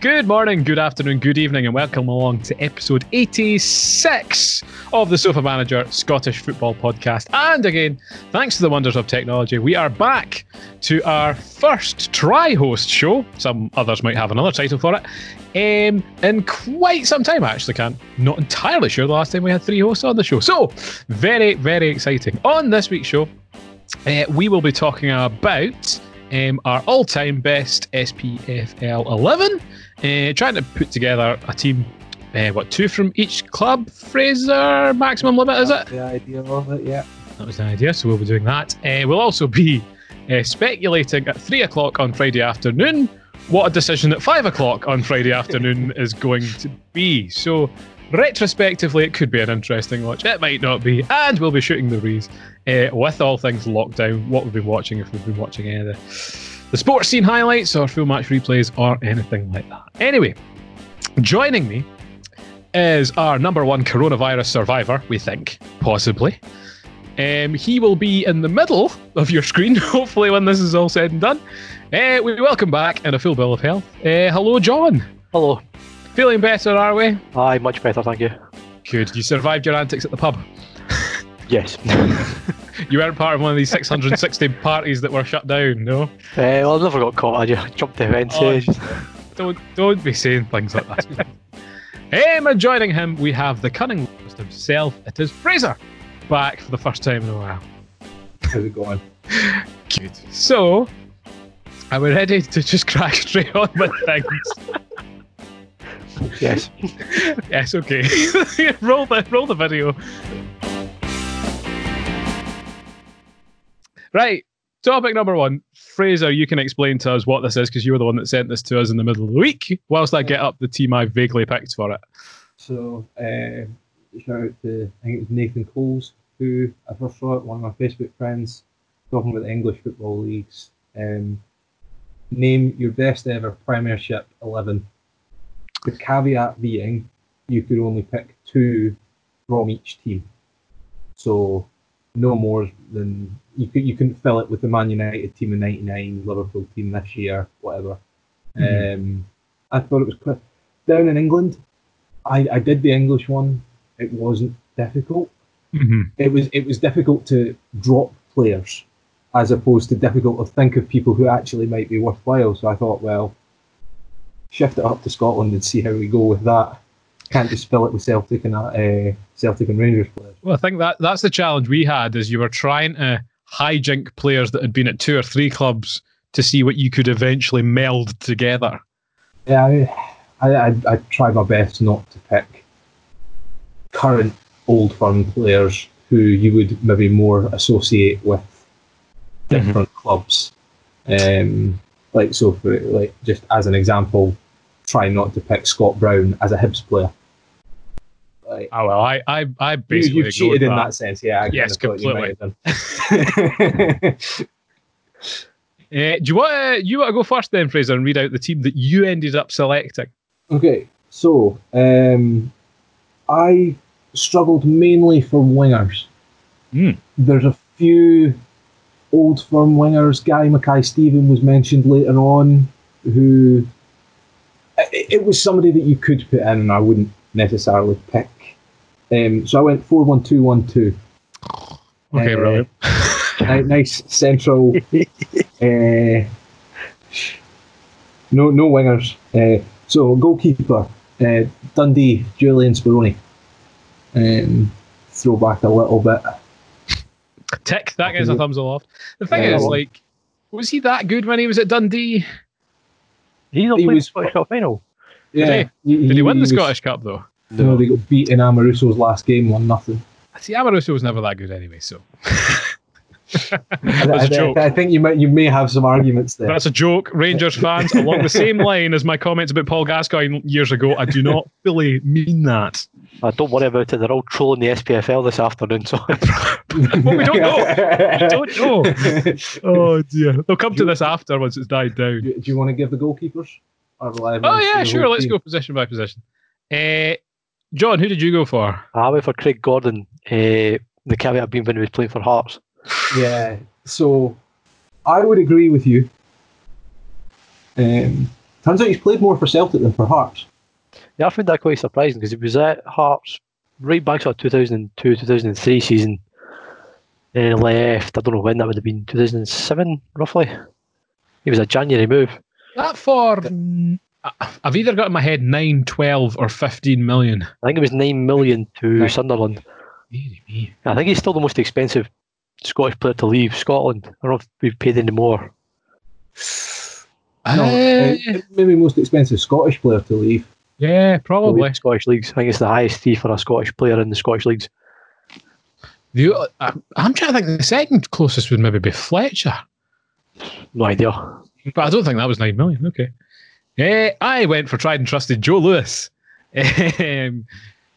Good morning, good afternoon, good evening, and welcome along to episode 86 of the Sofa Manager Scottish Football Podcast. And again, thanks to the wonders of technology, we are back to our first try host show. Some others might have another title for it. Um, in quite some time, I actually can't. Not entirely sure the last time we had three hosts on the show. So, very, very exciting. On this week's show, uh, we will be talking about um, our all time best SPFL 11 uh, trying to put together a team. Uh, what two from each club? Fraser maximum limit is it? The idea of it, yeah. That was the idea. So we'll be doing that. Uh, we'll also be uh, speculating at three o'clock on Friday afternoon what a decision at five o'clock on Friday afternoon is going to be. So retrospectively, it could be an interesting watch. It might not be, and we'll be shooting the breeze uh, with all things lockdown. What we've been watching, if we've been watching any of the the sports scene highlights or full match replays or anything like that. Anyway, joining me is our number one coronavirus survivor, we think, possibly. Um, he will be in the middle of your screen, hopefully, when this is all said and done. Uh, we welcome back in a full bill of health. Uh, hello, John. Hello. Feeling better, are we? Aye, much better, thank you. Good. You survived your antics at the pub. Yes. you weren't part of one of these 660 parties that were shut down, no? Uh, well, I never got caught. I just jumped the fence. Oh, don't, don't be saying things like that. um, and joining him, we have the cunning himself. It is Fraser, back for the first time in a while. How's it going? Good. So, are we ready to just crack straight on with things? yes. yes, okay. roll, the, roll the video. Right. Topic number one. Fraser, you can explain to us what this is because you were the one that sent this to us in the middle of the week, whilst I get up the team I vaguely picked for it. So, uh, shout out to, I think it was Nathan Coles, who I first saw it, one of my Facebook friends, talking about the English football leagues. Um, name your best ever Premiership 11. The caveat being you could only pick two from each team. So, no more than you could you couldn't fill it with the Man United team in '99, Liverpool team this year, whatever. Mm-hmm. Um, I thought it was quite down in England. I, I did the English one. It wasn't difficult. Mm-hmm. It was it was difficult to drop players, as opposed to difficult to think of people who actually might be worthwhile. So I thought, well, shift it up to Scotland and see how we go with that can't just fill it with Celtic and uh, Celtic and Rangers players. Well, I think that that's the challenge we had is you were trying to hijink players that had been at two or three clubs to see what you could eventually meld together. Yeah, I, I, I, try my best not to pick current old firm players who you would maybe more associate with different mm-hmm. clubs. Um, like so, for like just as an example, try not to pick Scott Brown as a Hibs player. Like, oh well, I I, I basically you, have cheated in that. sense, yeah. I yes, completely. uh, do you want to, you want to go first then, Fraser, and read out the team that you ended up selecting? Okay, so um, I struggled mainly for wingers. Mm. There's a few old firm wingers. Guy Mackay-Steven was mentioned later on, who it, it was somebody that you could put in, and I wouldn't necessarily pick. Um, so I went four one two one two. Okay, uh, brilliant. nice central. uh, no, no wingers. Uh, so goalkeeper uh, Dundee Julian Speroni. Um, throw back a little bit. Tick. That gets a thumbs aloft. The thing yeah, is, like, was he that good when he was at Dundee? He's not he played was, the Scottish Cup final. Yeah. Did he, he, Did he win the was, Scottish Cup though? No, they got beat in Amoruso's last game, one nothing. See, Amoruso was never that good anyway, so. I, I, I, think you might you may have some arguments there. That's a joke, Rangers fans. along the same line as my comments about Paul Gascoigne years ago, I do not fully mean that. Uh, don't worry about it. They're all trolling the SPFL this afternoon. So well, we don't know. We don't know. Oh dear. They'll come to this after once it's died down. Do, do you want to give the goalkeepers? Oh yeah, sure. Let's team? go position by position. Uh, John, who did you go for? I went for Craig Gordon. Uh, the caveat being when he was playing for Hearts. Yeah. So I would agree with you. Um, Turns out he's played more for Celtic than for Hearts. Yeah, I found that quite surprising because he was at Hearts right back to 2002 2003 season. And he left, I don't know when that would have been, 2007 roughly. It was a January move. That for. I- I've either got in my head 9, 12, or 15 million. I think it was 9 million to Right. Sunderland. I think he's still the most expensive Scottish player to leave Scotland. I don't know if we've paid any more. No, Uh, uh, maybe most expensive Scottish player to leave. yeah, probably. leave Scottish leagues. I think it's the highest fee for a Scottish player in the Scottish leagues. The, uh, I'm trying to think the second closest would maybe be Fletcher. No idea. But I don't think that was 9 million. Okay. Eh, I went for tried and trusted Joe Lewis, um,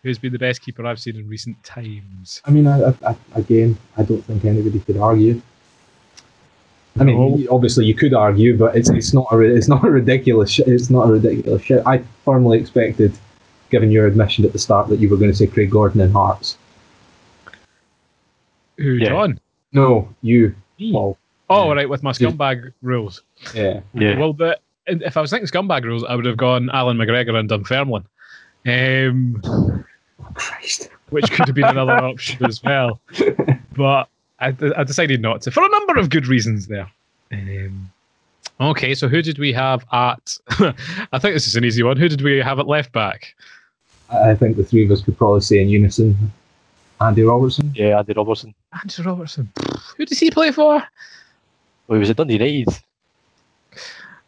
who's been the best keeper I've seen in recent times. I mean, I, I, I, again, I don't think anybody could argue. I mean, No. obviously you could argue, but it's it's not a it's not a ridiculous sh- it's not a ridiculous shit. I firmly expected, given your admission at the start, that you were going to say Craig Gordon in Hearts. Who, Yeah. John? No, you, Me? Paul. Oh, right, with my scumbag rules. Yeah, Yeah. Well, the, if I was thinking scumbag rules, I would have gone Allan McGregor and Dunfermline, um, Christ. which could have been another option as well. But I, I decided not to for a number of good reasons there. Um, okay, so who did we have at? I think this is an easy one. Who did we have at left back? I I think the three of us could probably say in unison, Andy Robertson. Yeah, Andy Robertson. Andrew Robertson. Who does he play for? Well, he was at Dundee United.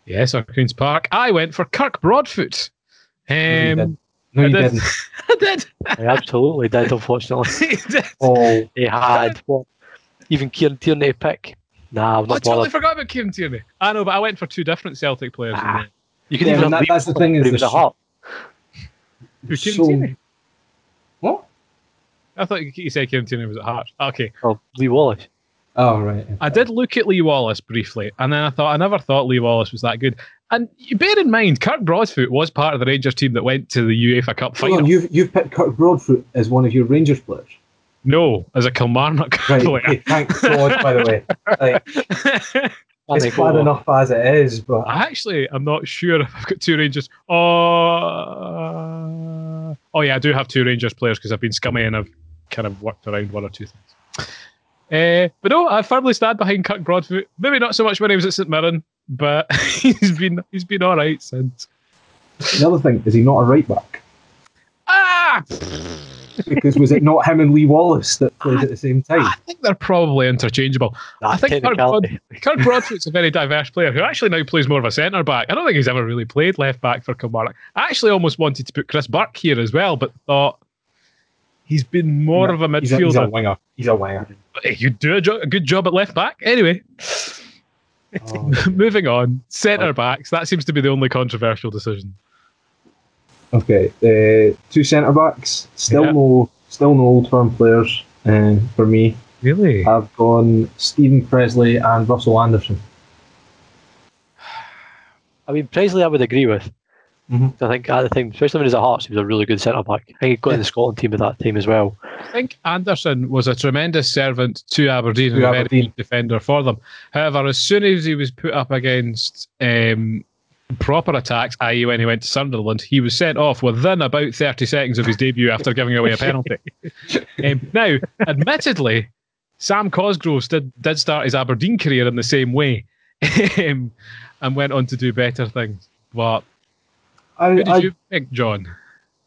Yes, or Queens Park. I went for Kirk Broadfoot. you Um, didn't. No, I you did. didn't. I did. He absolutely did, unfortunately. He did. Oh, He had what? Even Kieran Tierney pick. Nah, I'm I not totally bothered. forgot about Kieran Tierney. I know, but I went for two different Celtic players. Ah. You can Yeah, even and have that- that's the thing is but he was the a sh- Hart. Kieran so- Tierney? what? I thought you- you said Kieran Tierney was at Hearts. Okay. Or Lee Wallace. Oh, right. I did look at Lee Wallace briefly, and then I thought I never thought Lee Wallace was that good. And you bear in mind, Kirk Broadfoot was part of the Rangers team that went to the UEFA Cup Hold final. on, you've you've picked Kirk Broadfoot as one of your Rangers players. no, as a Kilmarnock Right. player. Okay, thank God, by the way. Like, it's think bad enough as it is, but I actually, I'm not sure if I've got two Rangers. Oh, oh yeah, I do have two Rangers players because I've been scummy and I've kind of worked around one or two things. Uh, but no, I firmly stand behind Kirk Broadfoot. Maybe not so much when he was at St Mirren, but he's been he's been all right since. the other thing is he not a right back? Ah, Because was it not him and Lee Wallace that played at the same time? I think they're probably interchangeable. Nah, I think Kirk. Broad, Kirk Broadfoot's a very diverse player who actually now plays more of a centre back. I don't think he's ever really played left back for Kilmarnock. I actually almost wanted to put Chris Burke here as well, but thought he's been more of a He's a, he's a midfielder. winger. He's a winger. Hey, you do a, jo- a good job at left back. Anyway, Oh, moving on. Centre backs. That seems to be the only controversial decision. okay, uh, two centre backs. Still Yeah. no, still no old firm players. Uh, for me, Really? I've gone Stephen Presley and Russell Anderson. I mean, Presley, I would agree with. Mhm. I think at the time, especially when he was at Hearts, he was a really good centre back. I think he got in the Scotland team at that time as well. I think Anderson was a tremendous servant to Aberdeen and To a very Aberdeen. good defender for them. However, as soon as he was put up against um, proper attacks, i.e., when he went to Sunderland, he was sent off within about 30 seconds of his debut after giving away a penalty. um, now, admittedly, Sam Cosgroves did, did start his Aberdeen career in the same way um, and went on to do better things. But I, who did I, you pick, John?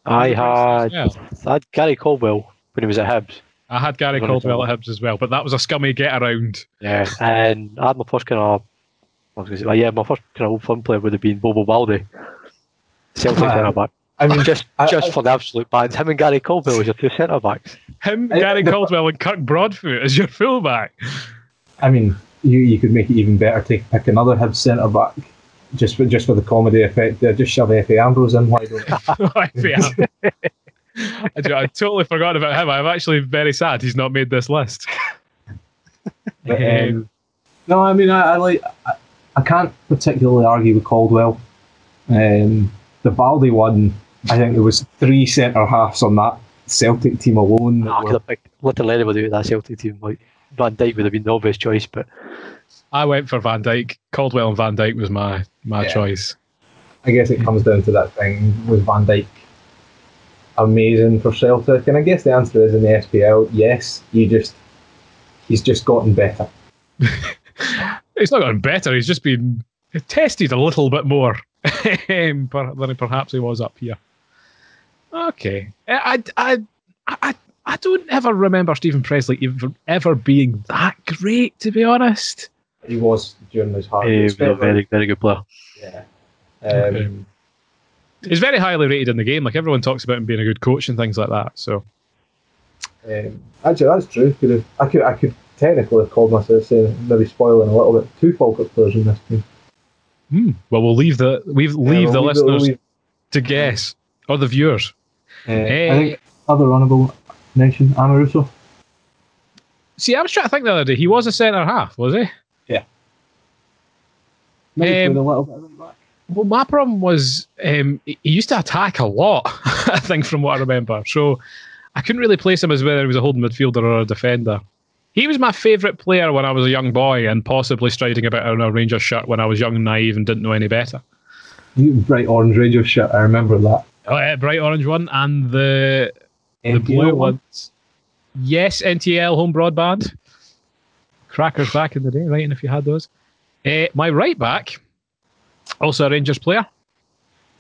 I had, Yeah. I had Gary Caldwell when he was at Hibs. I had Gary Caldwell at Hibs as well, but that was a scummy get around. Yeah. And I had my first kind of, I was gonna say, well, yeah, my first kind of old fun player would have been Bobo Baldé. Celtic centre back. I mean, Just, I- just I- for the absolute bands. Him and Gary Caldwell was your two centre backs. Him, I- Gary the- Caldwell, and Kirk Broadfoot as your fullback. I mean, you, you could make it even better to pick another Hibs centre back. Just for just for the comedy effect, there, just shove Efe Ambrose in. Why don't? you? I, do- I totally forgot about him. I'm actually very sad he's not made this list. But, um, no, I mean, I, I like. I, I can't particularly argue with Caldwell. Um, the Baldé one, I think there was three centre halves on that Celtic team alone. that I could have picked literally anybody out of that Celtic team. Like Van Dijk would have been the obvious choice, but I went for Van Dijk. Caldwell and Van Dijk was my my Yeah. choice. I guess it comes down to that thing with Van Dijk amazing for Celtic, and I guess the answer is in the SPL, yes. You just he's just gotten better. he's not gotten better. He's just been tested a little bit more um, than perhaps he was up here. Okay, uh, I I I I don't ever remember Stephen Presley ever, ever being that great. To be honest, he was during his hard. He was a very very good player. Yeah. Um, okay. He's very highly rated in the game. Like everyone talks about him being a good coach and things like that. So, um, actually, that's true. Could have, I could I could technically have called myself saying maybe spoiling a little bit two Falkirk players in this team. Hmm. Well, we'll leave the we've leave yeah, the leave listeners the, leave. to guess or the viewers. Uh, I think other honourable mention Amoruso. See, I was trying to think the other day. He was a centre half, was he? Maybe um, a little bit back. Well, my problem was um, he used to attack a lot. I think, from what I remember, so I couldn't really place him as whether he was a holding midfielder or a defender. He was my favourite player when I was a young boy, and possibly striding about in a Rangers shirt when I was young naive and didn't know any better. You bright orange Rangers shirt, I remember that. Oh yeah, bright orange one and the NTL the blue one. ones. Yes, NTL home broadband. Crackers back in the day, right? And if you had those, uh, my right back also a Rangers player.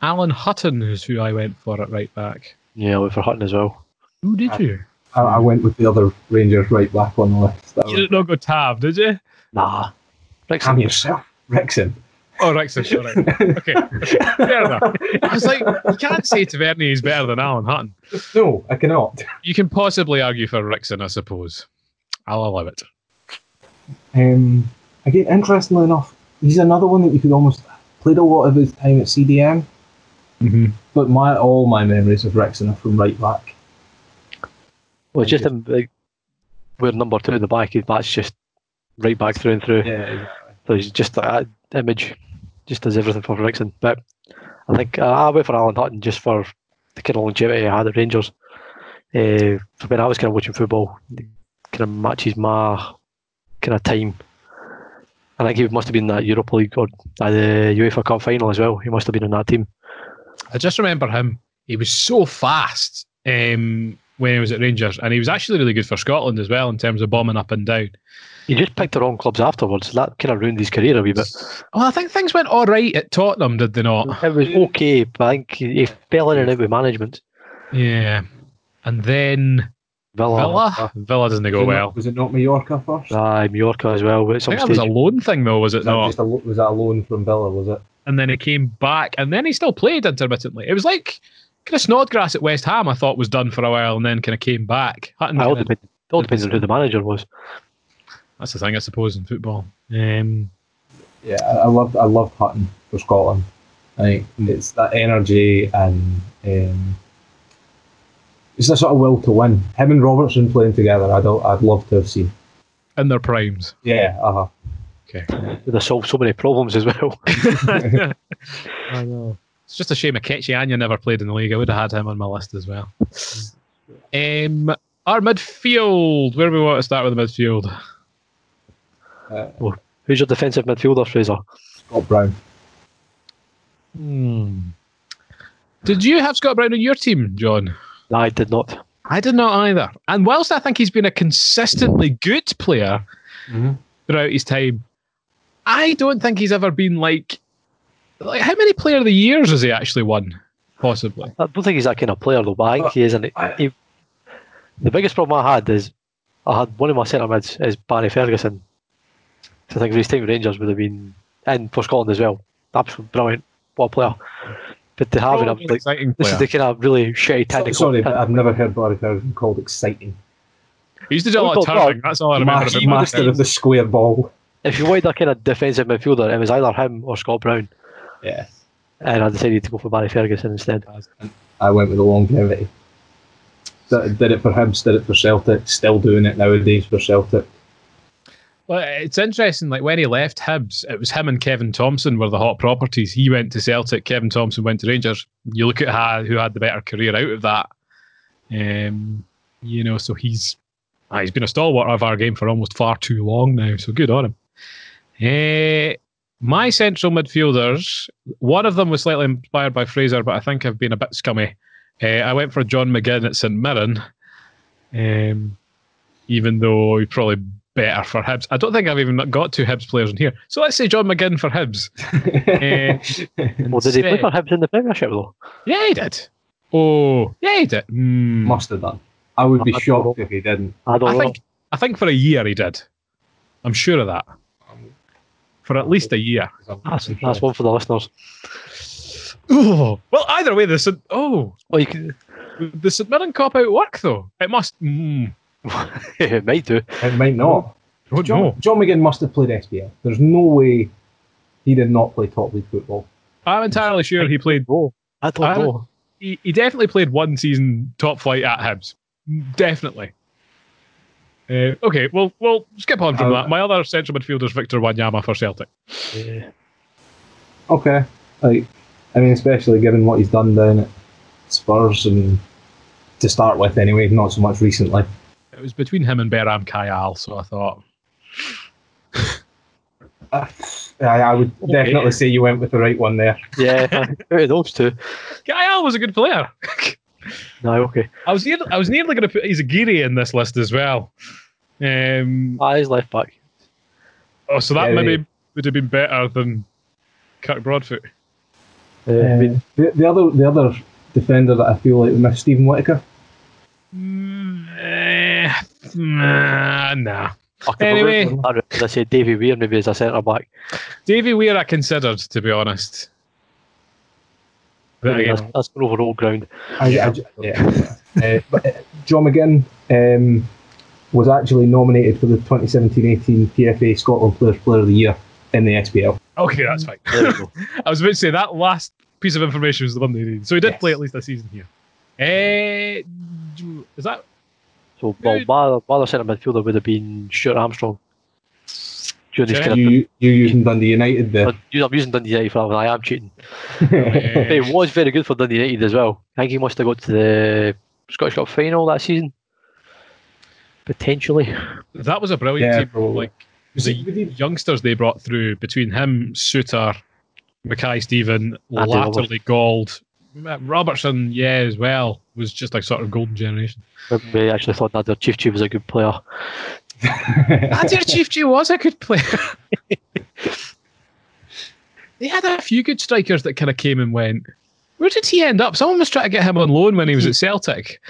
Alan Hutton is who I went for at right back. Yeah, I went for Hutton as well. Who did you? I, I went with the other Rangers right back on the list. You did not go Tab, did you? Nah. Ricksen. I'm yourself. Ricksen. Oh, Ricksen, sorry. okay, okay. Fair enough. I was like, you can't say Tavernier is better than Alan Hutton. No, I cannot. You can possibly argue for Ricksen, I suppose. I'll allow it. Um, again, interestingly enough, he's another one that you could almost played a lot of his time at CDM. Mm-hmm. But my all my memories of Ricksen are from right back. Well, just him, like, we're number two in the back. That's just right back through and through. Yeah, exactly. So he's just that image, just does everything for Ricksen. But I think uh, I went for Alan Hutton just for the kind of longevity I had at Rangers. Uh, when I was kind of watching football, kind of matches my kind of time I think he must have been that Europa League or uh, the UEFA Cup final as well. He must have been in that team. I just remember him. He was so fast um, when he was at Rangers, and he was actually really good for Scotland as well in terms of bombing up and down. He just picked the wrong clubs afterwards. That kind of ruined his career a wee bit. Well, I think things went all right at Tottenham, did they not? It was okay, but I think he fell in and out with management. Yeah, and then Villa. Villa, Villa doesn't go was well. Not, was it not Mallorca first? Aye, Mallorca as well. But I think that was a loan thing, though, was it was not? That a, was that a loan from Villa? Was it? And then he came back, and then he still played intermittently. It was like kind of Snodgrass at West Ham. I thought was done for a while, and then kind of came back. Hutton all, depends, all depends on who the manager was. That's the thing, I suppose, in football. Um, yeah, I loved I loved Hutton for Scotland. I think it's that energy and um, it's a sort of will to win. Him and Robertson playing together, I'd I'd love to have seen. In their primes. Yeah. Uh huh. Okay. They solved so many problems as well. I know. It's just a shame Ikechi Anya never played in the league. I would have had him on my list as well. Um, our midfield. Where do we want to start with the midfield? Uh, well, who's your defensive midfielder, Fraser? Scott Brown. Hmm. Did you have Scott Brown on your team, John? I did not. I did not either. And whilst I think he's been a consistently good player mm-hmm. throughout his time, I don't think he's ever been like like how many player of the years has he actually won? Possibly. I don't think he's that kind of player though, but I think uh, he isn't. He, the biggest problem I had is I had one of my centre mids is Barry Ferguson. So I think his time with Rangers would have been and for Scotland as well. Absolutely brilliant. What a player. But to have it, like, exciting this is the kind of really shitty technical. Sorry, but I've never heard Barry Ferguson called exciting. He used to do a lot of turning. That's all I remember. Master, master of the square ball. If you wanted a kind of defensive midfielder, it was either him or Scott Brown. Yeah. And I decided to go for Barry Ferguson instead. I went with the longevity. Did it for him, did it for Celtic, still doing it nowadays for Celtic. Well, it's interesting. Like when he left Hibs, it was him and Kevin Thomson were the hot properties. He went to Celtic. Kevin Thomson went to Rangers. You look at how, who had the better career out of that. Um, you know, so he's ah, he's been a stalwart of our game for almost far too long now. So good on him. Uh, My central midfielders, one of them was slightly inspired by Fraser, but I think I've been a bit scummy. Uh, I went for John McGinn at St Mirren, um, even though he probably better for Hibs. I don't think I've even got two Hibs players in here. So let's say John McGinn for Hibs. Uh, Well, did he play for Hibs in the Premiership though? Yeah, he did. Oh, yeah, he did. Hmm. Must have done. I would be I- I shocked don't- if he didn't. I don't I know. think I think for a year he did. I'm sure of that. For at least a year. That's, that's one for the listeners. Oh, well, either way, the St- oh Well, you can, the St Mirren cop out work though. It must. Mm, it might do. It might not. oh John, no, John McGinn must have played SPL. There's no way he did not play top league football. I'm entirely sure he played. Oh, I don't know. He, he definitely played one season top flight at Hibs. Definitely. Uh, okay, well, we'll skip on from Uh, that. My other central midfielder is Victor Wanyama for Celtic. Yeah. Okay. Like, I mean, especially given what he's done down at Spurs and to start with, anyway, not so much recently. It was between him and Beram Kayal, so I thought. Uh, I, I would Okay. definitely say you went with the right one there. Yeah, out of those two. Kayal was a good player. No, okay. I was near, I was nearly going to put Izaguirre in this list as well. Um, Ah, he's left back. oh, so that Yeah, maybe would have been better than Kirk Broadfoot. Uh, I mean, the, the other the other defender that I feel like we missed, Steven Whittaker. Mm, nah, nah. fuck, if I Anyway. went I'd said Davy Weir maybe as a centre back. Davy Weir, I considered to be honest. But Maybe again, that's, that's overall ground. I, Yeah. I ju- yeah. uh, but uh, John McGinn um, was actually nominated for the 2017-18 PFA Scotland Players Player of the Year in the SPL. okay, that's fine. There we go. I was about to say that last piece of information was the one they needed. So he did Yes. play at least a season here. Eh, is that So, well, Good. my, my other centre midfielder would have been Stuart Armstrong. During his Okay. kind of, You you using Dundee United there? I'm using Dundee United for that one. I am cheating. But he was very good for Dundee United as well. I think he must have got to the Scottish Cup final that season. Potentially. that was a brilliant Yeah, team. probably. Like the youngsters they brought through between him, Souttar, Mackay Stephen, Andy latterly Gauld, Robertson, yeah, as well, was just like sort of golden generation. We actually thought that Chief Chief was a good player. Nadir Çiftçi was a good player. they had a few good strikers that kind of came and went. Where did he end up? Someone was trying to get him on loan when he was at Celtic.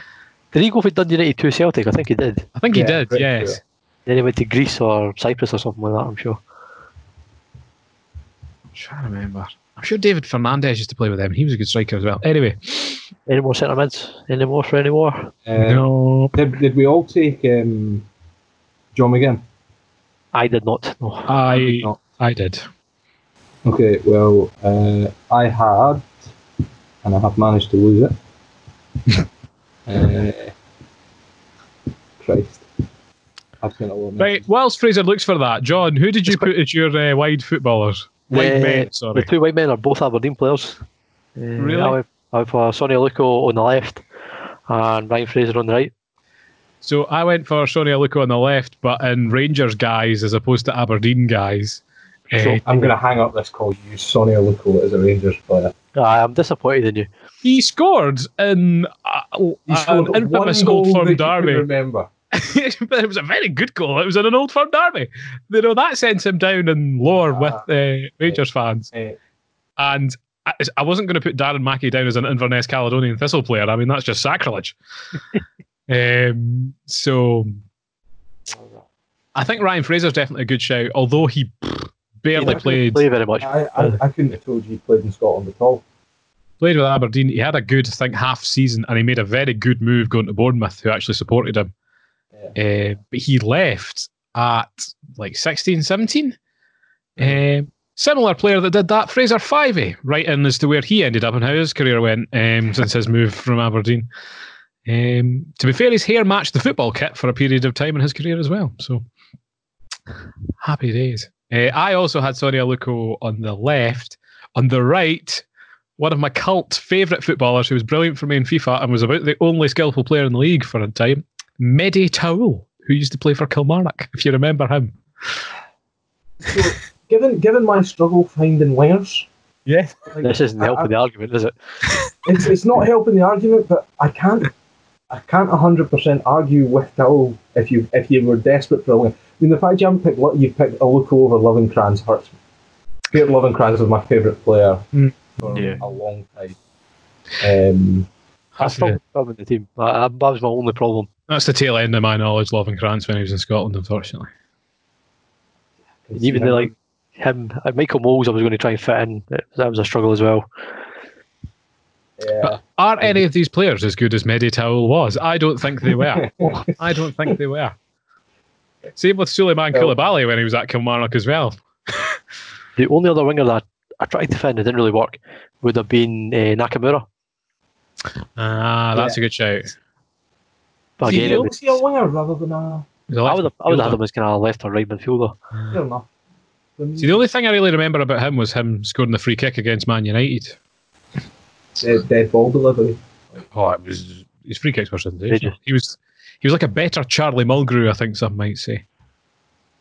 Did he go for Dundee United to Celtic? I think he did. I think he Yeah, did, pretty yes. sure. Then he went to Greece or Cyprus or something like that, I'm sure. I'm trying to remember. I'm sure David Fernandez used to play with them. He was a good striker as well. Anyway, Any more centre mids? Any more for any more? Uh, no, Did, did we all take um, John McGinn? I did not. No. I No. I did. Okay, well, uh, I had, and I have managed to lose it. uh, Christ. I've seen a lot of Right, whilst Fraser looks for that, John, who did you put as your uh, wide footballers? Wide Uh, men, The two white men are both Aberdeen players. Uh, Really? I have, I went for Sonny Aluko on the left and Ryan Fraser on the right. So I went for Sonny Aluko on the left, but in Rangers guys as opposed to Aberdeen guys. So- Uh, I'm going to hang up this call. Use Sonny Aluko as a Rangers player. I am disappointed in you. he scored in uh, He uh, scored an infamous goal Old Firm that you can derby. remember. but it was a very good goal. It was in an Old Firm derby. You know that sends him down in lore with the uh, Rangers fans. Uh, And I, I wasn't going to put Darren Mackie down as an Inverness Caledonian Thistle player. I mean that's just sacrilege. um, so I think Ryan Fraser's definitely a good shout, although he barely He played. play very much. I, I, I couldn't have told you he played in Scotland at all. played with Aberdeen. He had a good, I think, half season, and he made a very good move going to Bournemouth, who actually supported him. Uh, but he left at like 16, 17. Um, similar player that did that, Fraser Fyvie, right in as to where he ended up and how his career went um, since his move from Aberdeen. Um, to be fair, his hair matched the football kit for a period of time in his career as well. So happy days. Uh, I also had Sonny Aluko on the left. On the right, one of my cult favourite footballers who was brilliant for me in FIFA and was about the only skillful player in the league for a time, Mehdi Taouil, who used to play for Kilmarnock, if you remember him. given given my struggle finding wingers, Yeah. like, This isn't helping I- the argument, is it? it's it's not helping the argument, but I can't I can't hundred percent argue with Till if you if you were desperate for a win. I mean, the fact you haven't picked Lu- you picked a look over Loving Lovenkrands hurts me. Peter Lovenkrands was my favourite player Mm. for Yeah. a long time. Um, I That's still the, him in the team. I, I, that was my only problem. That's the tail end of my knowledge, Lovenkrands, when he was in Scotland, unfortunately. And even the, like him, uh, Michael Mols, I was going to try and fit in. That that was a struggle as well. yeah, But are any of these players as good as Mehdi Taouil was? I don't think they were. I don't think they were. Same with Souleymane Well- Coulibaly when he was at Kilmarnock as well. The only other winger that I tried to find in, it didn't really work, would have been uh, Nakamura. Ah, that's a good shout. But See, again, you it was, see a winger rather than a was a I left would have, I would have had fielder. him as kind of left or right midfielder. fair enough. See, the only thing I really remember about him was him scoring the free kick against Man United. dead, dead ball delivery. Oh, it was his free kicks were sensational. He was he was like a better Charlie Mulgrew, I think some might say.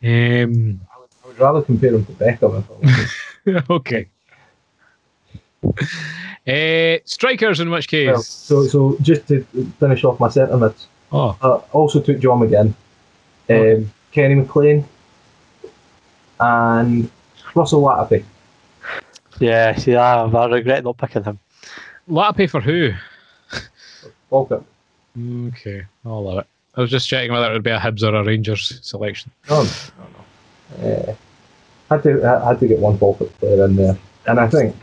Um, I would rather compare him to Beckham. If I was. okay. Uh, strikers, in which case. well, so so just to finish off my sentiments, oh, uh, also took John McGinn, um, Okay. Kenny McLean, and Russell Latapy. Yeah, see, I, I regret not picking him. Latapy for who? Falkirk. Okay, I'll love it. I was just checking whether it would be a Hibs or a Rangers selection. No, no, no. Uh, had to I had to get one Falkirk player in there, and I think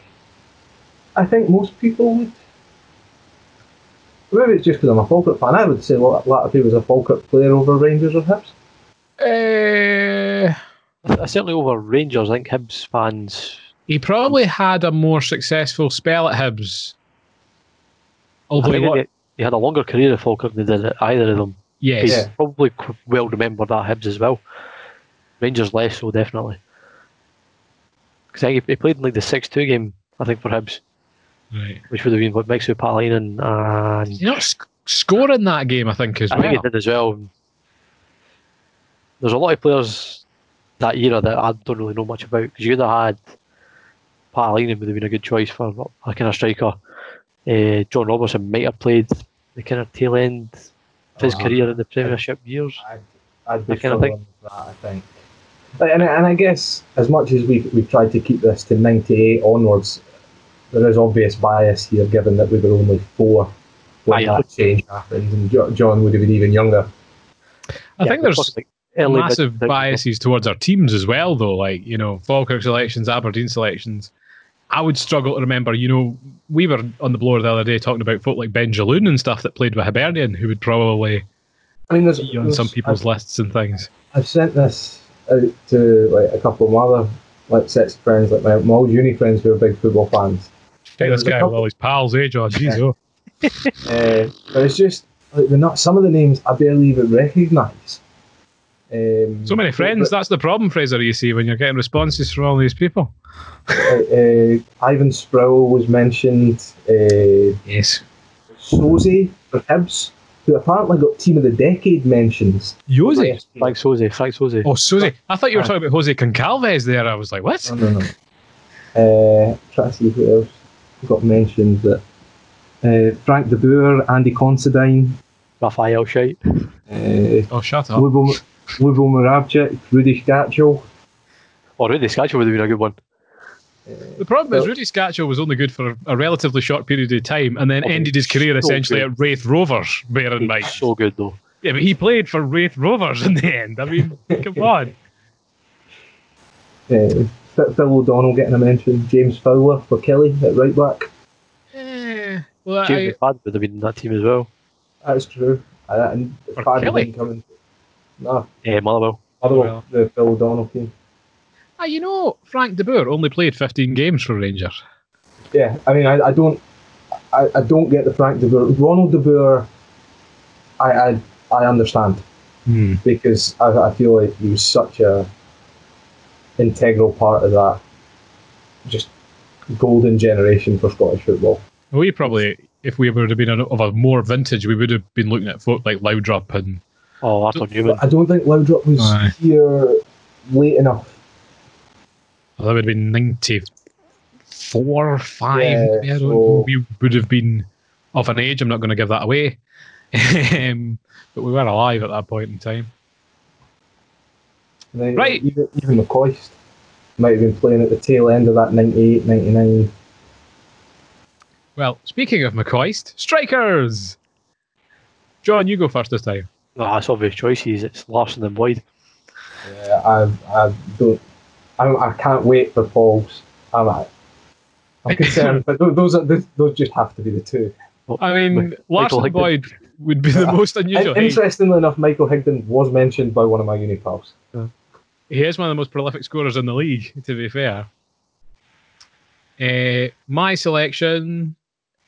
I think most people would. Maybe it's just because I'm a Falkirk fan. I would say Lat- Latapy was a Falkirk player over Rangers or Hibs. Uh, I- Certainly over Rangers, I think Hibs fans. he probably had a more successful spell at Hibs. Although he, think he, he had a longer career at Falkirk than did either of them. yes, He's Yeah. probably well remembered at Hibs as well. Rangers less so, definitely. Because I think he he played in like the 6 2 game, I think, for Hibs, right. which would have been what makes Mixu Paatelainen and. You know, sc- scoring that game, I think as I well. think he did as well. There's a lot of players that era that I don't really know much about because you'd have had Paatelainen would have been a good choice for a kind of striker. Uh, John Robertson might have played the kind of tail end of his Oh, career in the Premiership years. I'd, I'd be That kind of struggling with that, I think. And, and I guess, as much as we've, we've tried to keep this to 98 onwards, there is obvious bias here given that we were only four when Aye, aye. that change happened, and Jo- John would have been even younger. I Yeah, think there's talking like massive mid- biases towards our teams as well, though. Like, you know, Falkirk selections, Aberdeen selections. I would struggle to remember, you know, we were on the blower the other day talking about folk like Benjelloun and stuff that played with Hibernian, who would probably I mean, there's, be on there's- some people's I've, lists and things. I've sent this out to like a couple of my other like sets of friends, like my, my old uni friends who are big football fans. Take this guy with all his pals, eh, John? Jeez, oh. Uh, but it's just like the not some of the names I barely even recognise. Um, So many friends. That's the problem, Fraser, you see, when you're getting responses from all these people. uh, uh, Ivan Sproule was mentioned. Uh, Yes. Sauzée for Hibs, who apparently got Team of the Decade mentions. Josie. Franck Sauzée, Franck Sauzée. Oh, Susie. I thought you were talking about Jose Gonçalves there. I was like, what? No, no, no. Uh, try to see who else got mentioned. That uh, Frank de Boer, Andy Considine, Rafael Scheidt. uh, Oh, shut up. Lubo, Lubo Moravcik, Rudi Skácel. Or Rudi Skácel would have been a good one. The problem is Well- Rudi Skácel was only good for a relatively short period of time and then Oh, ended his career so essentially good. at Raith Rovers, bear in mind. So good though. Yeah, but he played for Raith Rovers in the end. I mean, come on. Uh, Phil Phil O'Donnell getting a mention. James Fowler for Killie at right back. Eh, well, James I, McFadden would have been in that team as well. That's true. Uh, and For Fadden Killie? didn't come in. No, Uh, Motherwell. Motherwell, the Phil O'Donnell team. ah, you know, Frank de Boer only played 15 games for Rangers. Yeah, I mean, I, I don't, I, I don't get the Frank de Boer. Ronald de Boer, I, I, I understand Hmm. because I, I feel like he was such a integral part of that, just golden generation for Scottish football. We probably, if we would have been of a more vintage, we would have been looking at folk like Laudrup and Oh, Arthur Numan. But I don't think Laudrup was Aye. here late enough Well, that would have been 94, 5. Yeah, I don't so- know. We would have been of an age. I'm not going to give that away. um, but we were alive at that point in time. And Right. Even, even McCoist might have been playing at the tail end of that 98, 99. Well, speaking of McCoist, strikers! John, you go first this time. No, it's obvious choices. It's Larsson and Boyd. Yeah, I, I don't. I, I can't wait for Paul's. I'm, I'm concerned, but tho- those are those, those just have to be the two. I mean, Mc- Larsson Higdon. Boyd would be the most unusual. In- He- interestingly enough, Michael Higdon was mentioned by one of my uni pals. He is one of the most prolific scorers in the league, to be fair. Uh, my selection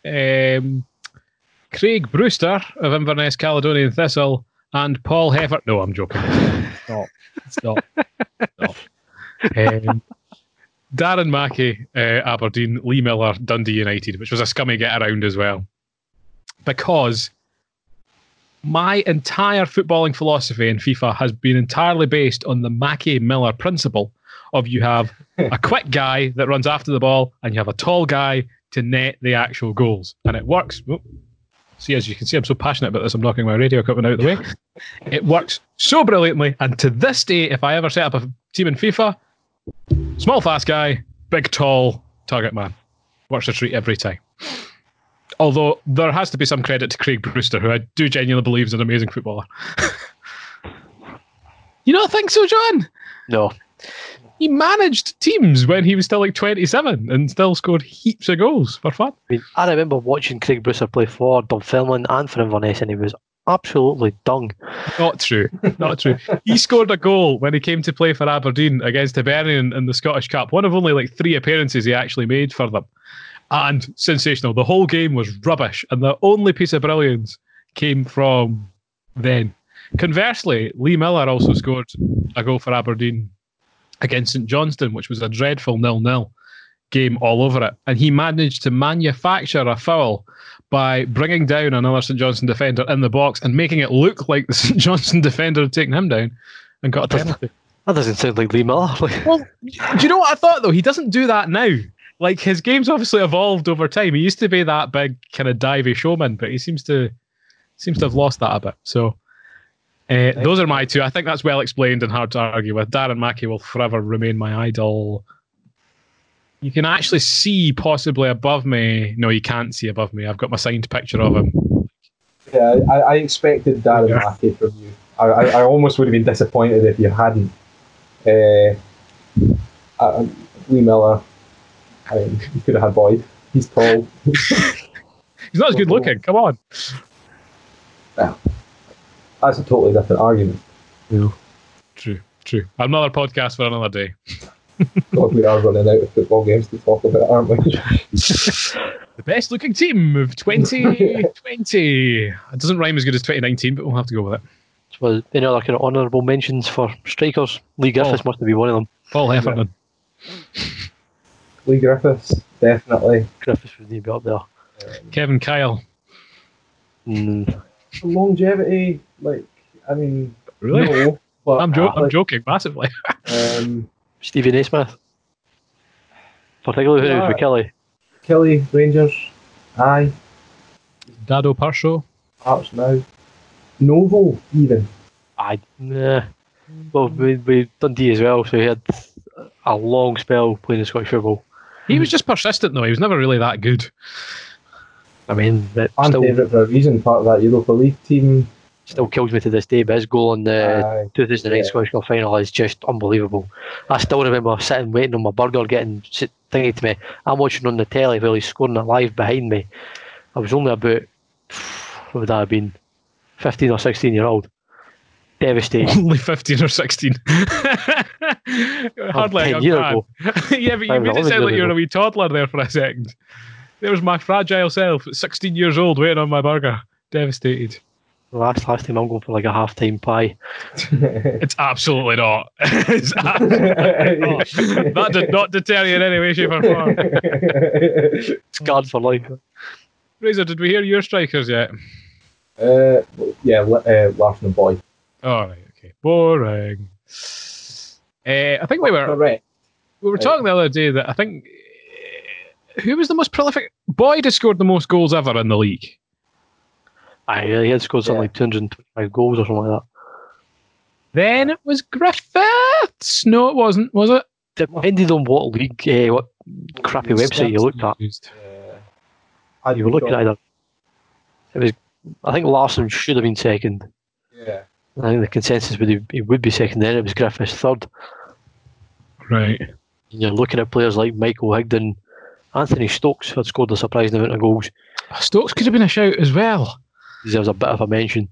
um, Craig Brewster of Inverness Caledonian Thistle and Paul Heffer. No, I'm joking. Stop. Stop. Stop. Um, Darren Mackie, uh, Aberdeen, Lee Miller, Dundee United, which was a scummy get around as well. Because my entire footballing philosophy in FIFA has been entirely based on the Mackie Miller principle of you have a quick guy that runs after the ball and you have a tall guy to net the actual goals. And it works. Oh, See, as you can see, I'm so passionate about this, I'm knocking my radio equipment out of the way. It works so brilliantly. And to this day, if I ever set up a team in FIFA, small, fast guy, big, tall target man. Works a treat every time. Although there has to be some credit to Craig Brewster, who I do genuinely believe is an amazing footballer. you don't think so, John? No, He managed teams when he was still like 27 and still scored heaps of goals for fun. I mean, I remember watching Craig Brewster play for Dunfermline and for Inverness, and he was absolutely dung. Not true. Not true. He scored a goal when he came to play for Aberdeen against Hibernian in the Scottish Cup. One of only like three appearances he actually made for them. And sensational. The whole game was rubbish. And the only piece of brilliance came from then. Conversely, Lee Miller also scored a goal for Aberdeen against St Johnstone, which was a dreadful nil-nil game all over it. And he managed to manufacture a foul by bringing down another St Johnstone defender in the box and making it look like the St Johnstone defender had taken him down and got a penalty. That doesn't sound like Lee Miller. Well, do you know what I thought though? He doesn't do that now. Like his game's obviously evolved over time. He used to be that big kind of divey showman, but he seems to seems to have lost that a bit. So uh, those are my two. I think that's well explained and hard to argue with. Darren Mackie will forever remain my idol. You can actually see possibly above me. No, you can't see above me. I've got my signed picture of him. Yeah, I, I expected Darren Yeah. Mackie from you. I, I, I almost would have been disappointed if you hadn't. Uh, uh, Lee Miller, I mean, you could have had Boyd. He's tall. He's not as good looking. Come on. That's a totally different argument. True, true. Another podcast for another day. God, we are running out of football games to talk about, aren't we? The best looking team of 2020. it doesn't rhyme as good as 2019, but we'll have to go with it. was any other kind of honourable mentions for strikers? Lee Griffiths Oh. must have been one of them. Paul Heffernan. Lee Griffiths, definitely. Griffiths would need to be up there. Kevin Kyle. Mm, Longevity, like, I mean, Really? no. But, I'm, jo- I'm joking massively. um, Stevie Naismith. Particularly when Yeah. with Killie. Killie, Rangers, aye, Dado Pršo. Hearts now. Novo, even. I nah. Well, we, we Dundee as well, so he had a long spell playing in Scottish football. He was just persistent though. He was never really that good. I mean, but I'm still, favourite for a reason, part of that Europa League team. still kills me to this day. But his goal in the Aye. 2008 yeah. Scottish Cup final is just unbelievable. I still remember sitting waiting on my burger, getting sit- thinking to me, I'm watching on the telly while he's scoring it live behind me. I was only about, what would that have been, 15 or 16 year old. Devastated. Only 15 or 16. Hardly a 10 young man. ago. yeah, but you Five made it dollars sound like you were ago. a wee toddler there for a second. There was my fragile self at 16 years old waiting on my burger. Devastated. last last time I'm going for like a half time pie. It's absolutely not. it's absolutely not. That did not deter you in any way, shape, or form. It's God for life. Razor, did we hear your strikers yet? uh, yeah, L- uh, Larsson and Boyd. All right, okay. Boring. Uh, I think we were. Correct. We were talking the other day that I think uh, who was the most prolific? Boyd has scored the most goals ever in the league. I he had scored something Yeah. like 225 goals or something like that. Then it was Griffiths. No, it wasn't. Was it? Depended on what league, uh, what crappy website you looked at. Used. I You were looking at either. It was. I think Larsson should have been second. Yeah. I think the consensus would be, he would be second. Then it was Griffiths third. Right. And you're looking at players like Michael Higdon, Anthony Stokes had scored a surprising amount of goals. Stokes could have been a shout as well. deserves a bit of a mention.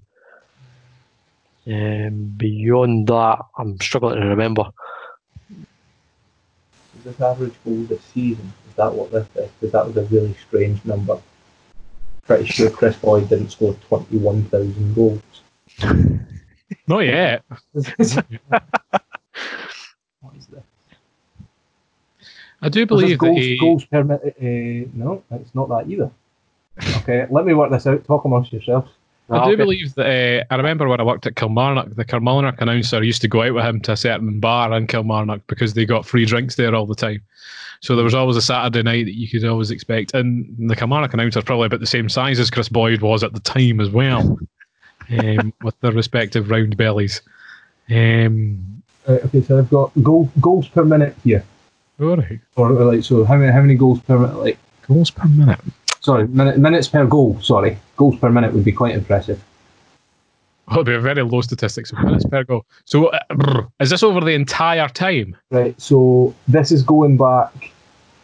Um, beyond that, I'm struggling to remember. Is this average goal this season, is that what this is? Because that was a really strange number. Pretty sure Chris Boyd didn't score 21,000 goals. Not yet. what is this? I do Was this believe that goals, he, goals per minute. Uh, no, it's not that either. Okay, let me work this out. Talk amongst yourselves. I do okay. believe that uh, I remember when I worked at Kilmarnock, the Kilmarnock announcer used to go out with him to a certain bar in Kilmarnock because they got free drinks there all the time. So there was always a Saturday night that you could always expect, and the Kilmarnock announcer is probably about the same size as Chris Boyd was at the time as well, um, with their respective round bellies. Um, Right, okay, so I've got goal, goals per minute here. all right, Or like, so how many how many goals per minute? Like, goals per minute. sorry, minute, minutes per goal. Sorry, goals per minute would be quite impressive. Well, it'd be a very low statistic. So minutes per goal. So uh, is this over the entire time? Right, so this is going back.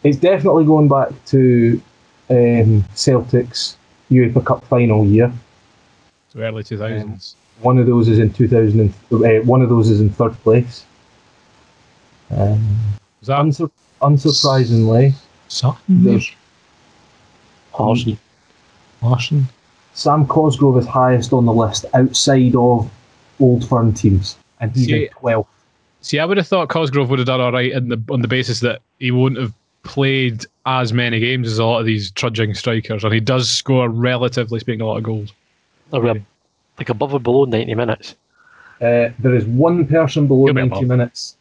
It's definitely going back to um, Celtic's UEFA Cup final year. So early two thousands. One of those is in 2000. And, uh, one of those is in third place. Um, Was that unsur- unsurprisingly, Sutton? there's Larsson. Larsson. Sam Cosgrove is highest on the list outside of old firm teams, and he's See- in 12th. See, I would have thought Cosgrove would have done all right in the on the basis that he wouldn't have played as many games as a lot of these trudging strikers, and he does score, relatively speaking, a lot of goals. Are we ab- like above or below 90 minutes? Uh, there is one person below Give me 90 ball. minutes.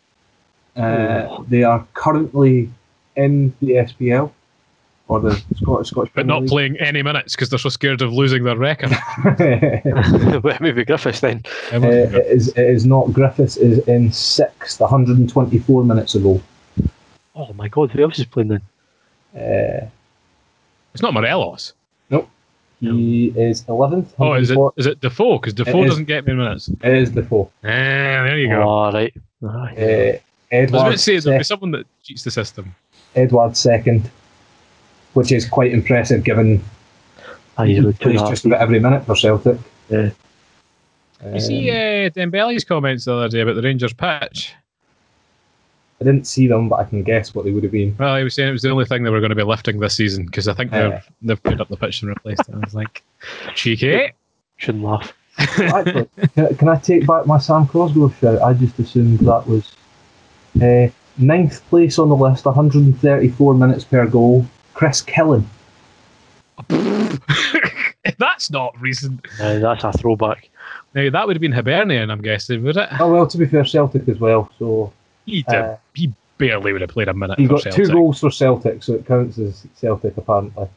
Uh, Oh. they are currently in the SPL or the Scottish Scottish But Premier not playing any minutes because they're so scared of losing their record. League. Well, Maybe Griffiths then. Uh, it is it is not Griffiths is in sixth, 124 minutes ago. Oh my god, who else is playing then? Uh, it's not Morelos. He is 11th. Oh, is it, is it Defoe? Because Defoe is. doesn't get many minutes. It is Defoe. Ah, there you go. Oh, right. Aye. Uh, I was about Edouard, to say there'll be someone that cheats the system. Edouard second, which is quite impressive given Aye, he's he about two and plays just about every minute for Celtic. Yeah. You see uh, Dembele's comments the other day about the Rangers pitch. I didn't see them, but I can guess what they would have been. Well, he was saying it was the only thing they were going to be lifting this season because I think they've they've put up the pitch and replaced it. I was like, cheeky. Shouldn't laugh. Actually, can, can I take back my Sam Cosgrove shout? I just assumed that was uh, ninth place on the list, 134 minutes per goal. Chris Killen. That's not recent. Aye, that's a throwback. Now that would have been Hibernian, I'm guessing, would it? Oh well, to be fair, Celtic as well. So He did. uh, he barely would have played a minute he for got Celtic. two goals for Celtic, so it counts as Celtic apparently.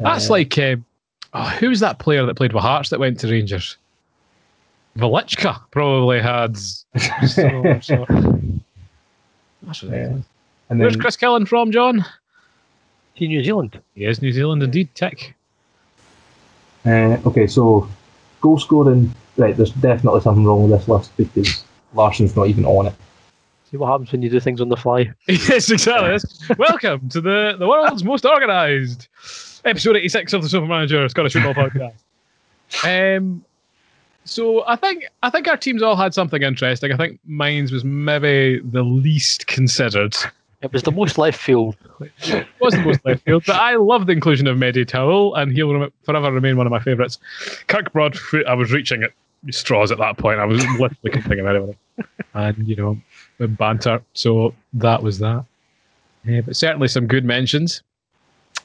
That's Uh, like um, oh, who was that player that played with Hearts that went to Rangers? Velichka probably had. So, so. That's ridiculous. and Where's Chris Killen from, John? He New Zealand. He is New Zealand indeed. Tick. uh, okay, so goal scoring. Right, there's definitely something wrong with this list because Larsson's not even on it. See what happens when you do things on the fly. yes, exactly. Welcome to the, the world's most organised episode 86 of the Super Manager Scottish Football Podcast. Um, so I think I think our teams all had something interesting. I think mine's was maybe the least considered. It was the most left field. It wasn't most left field, but I love the inclusion of Mehdi Taouil, and he'll rem- forever remain one of my favourites. Kirk Broadfoot, I was reaching at straws at that point. I was literally couldn't think of anyone. And, you know, with banter. So that was that. Uh, but certainly some good mentions.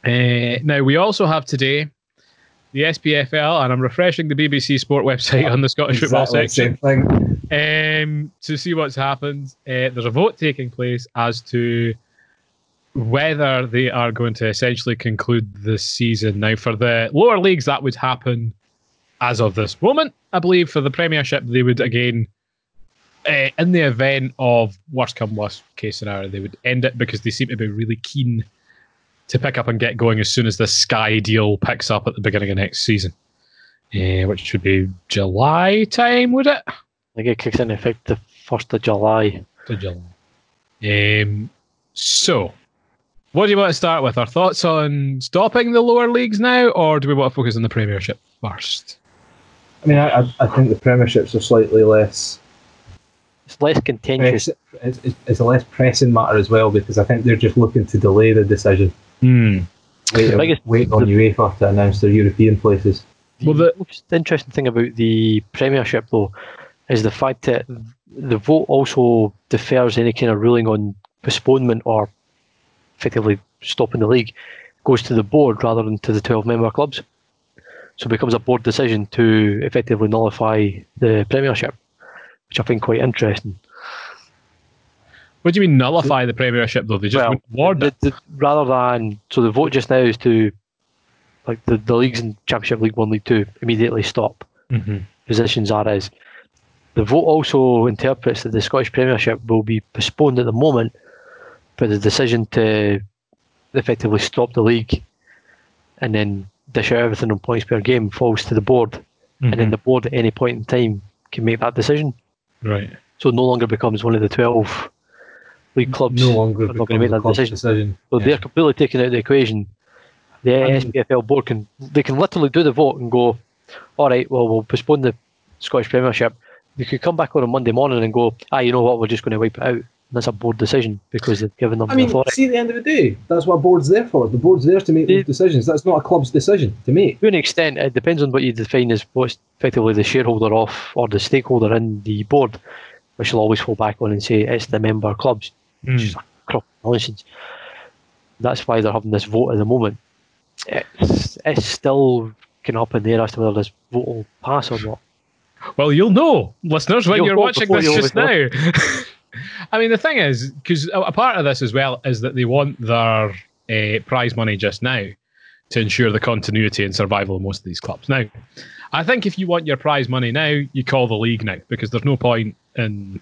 Uh, now, we also have today the SPFL, and I'm refreshing the BBC Sport website on the Scottish football Exactly the section um, to see what's happened. Uh, there's a vote taking place as to whether they are going to essentially conclude the season. Now, for the lower leagues, that would happen as of this moment. I believe for the Premiership, they would again, uh, in the event of worst come worst case scenario, they would end it because they seem to be really keen to pick up and get going as soon as the Sky deal picks up at the beginning of next season, uh, which should be July time, would it? I think it kicks in effect the first of July. to July. Um, so, what do you want to start with? Our thoughts on stopping the lower leagues now, or do we want to focus on the Premiership first? I mean, I, I- I think the Premierships are slightly less. It's less contentious. It's, it's- it's a less pressing matter as well because I think they're just looking to delay the decision. Hmm. Wait, The biggest- wait on the- UEFA to announce their European places. Well, the the- most interesting thing about the Premiership, though, is the fact that the vote also defers any kind of ruling on postponement or effectively stopping the league goes to the board rather than to the 12 member clubs. So it becomes a board decision to effectively nullify the Premiership, which I find quite interesting. What do you mean nullify the Premiership though? They just Well, wouldn't award it. The- the- rather than so the vote just now is to like the, the leagues in Championship League One, League Two immediately stop. Mhm. positions are is. The vote also interprets that the Scottish Premiership will be postponed at the moment, but the decision to effectively stop the league and then dish out everything on points per game falls to the board, and then Mhm. the board at any point in time can make that decision. Right. So it no longer becomes one of the 12 league clubs. no longer are not gonna make that decision. decision. So Yeah. they're completely taken out of the equation. The And- SPFL board can they can literally do the vote and go, all right, well we'll postpone the Scottish Premiership. They could come back on a Monday morning and go, ah, you know what, we're just going to wipe it out. And that's a board decision because they've given them I the mean, authority. see, at the end of the day, that's what a board's there for. The board's there to make They- those decisions. That's not a club's decision to make. to an extent, it depends on what you define as what's effectively the shareholder of or the stakeholder in the board, which will always fall back on and say it's the member clubs. Which is hmm. a nonsense. That's why they're having this vote at the moment. It's, it's still kind of up in the air as to whether this vote will pass or not. Well, you'll know, listeners, when You'll you're watching this you just now. I mean, the thing is, because a, a part of this as well is that they want their uh, prize money just now to ensure the continuity and survival of most of these clubs. Now, I think if you want your prize money now, you call the league now because there's no point in.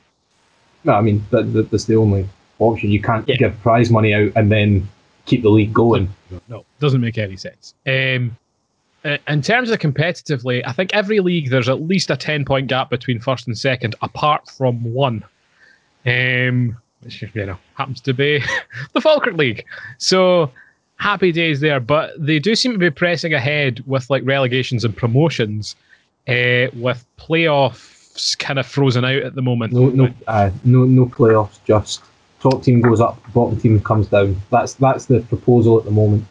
No, I mean, that, that, that's the only option. You can't Yeah. give prize money out and then keep the league going. No, doesn't make any sense. Um, in terms of competitively, I think every league there's at least a 10 point gap between first and second, apart from one. Um, which you know happens to be the Falkirk League. So happy days there, but they do seem to be pressing ahead with like relegations and promotions, uh, with playoffs kind of frozen out at the moment. No, no, uh, no, no playoffs. Just top team goes up, bottom team comes down. That's that's the proposal at the moment.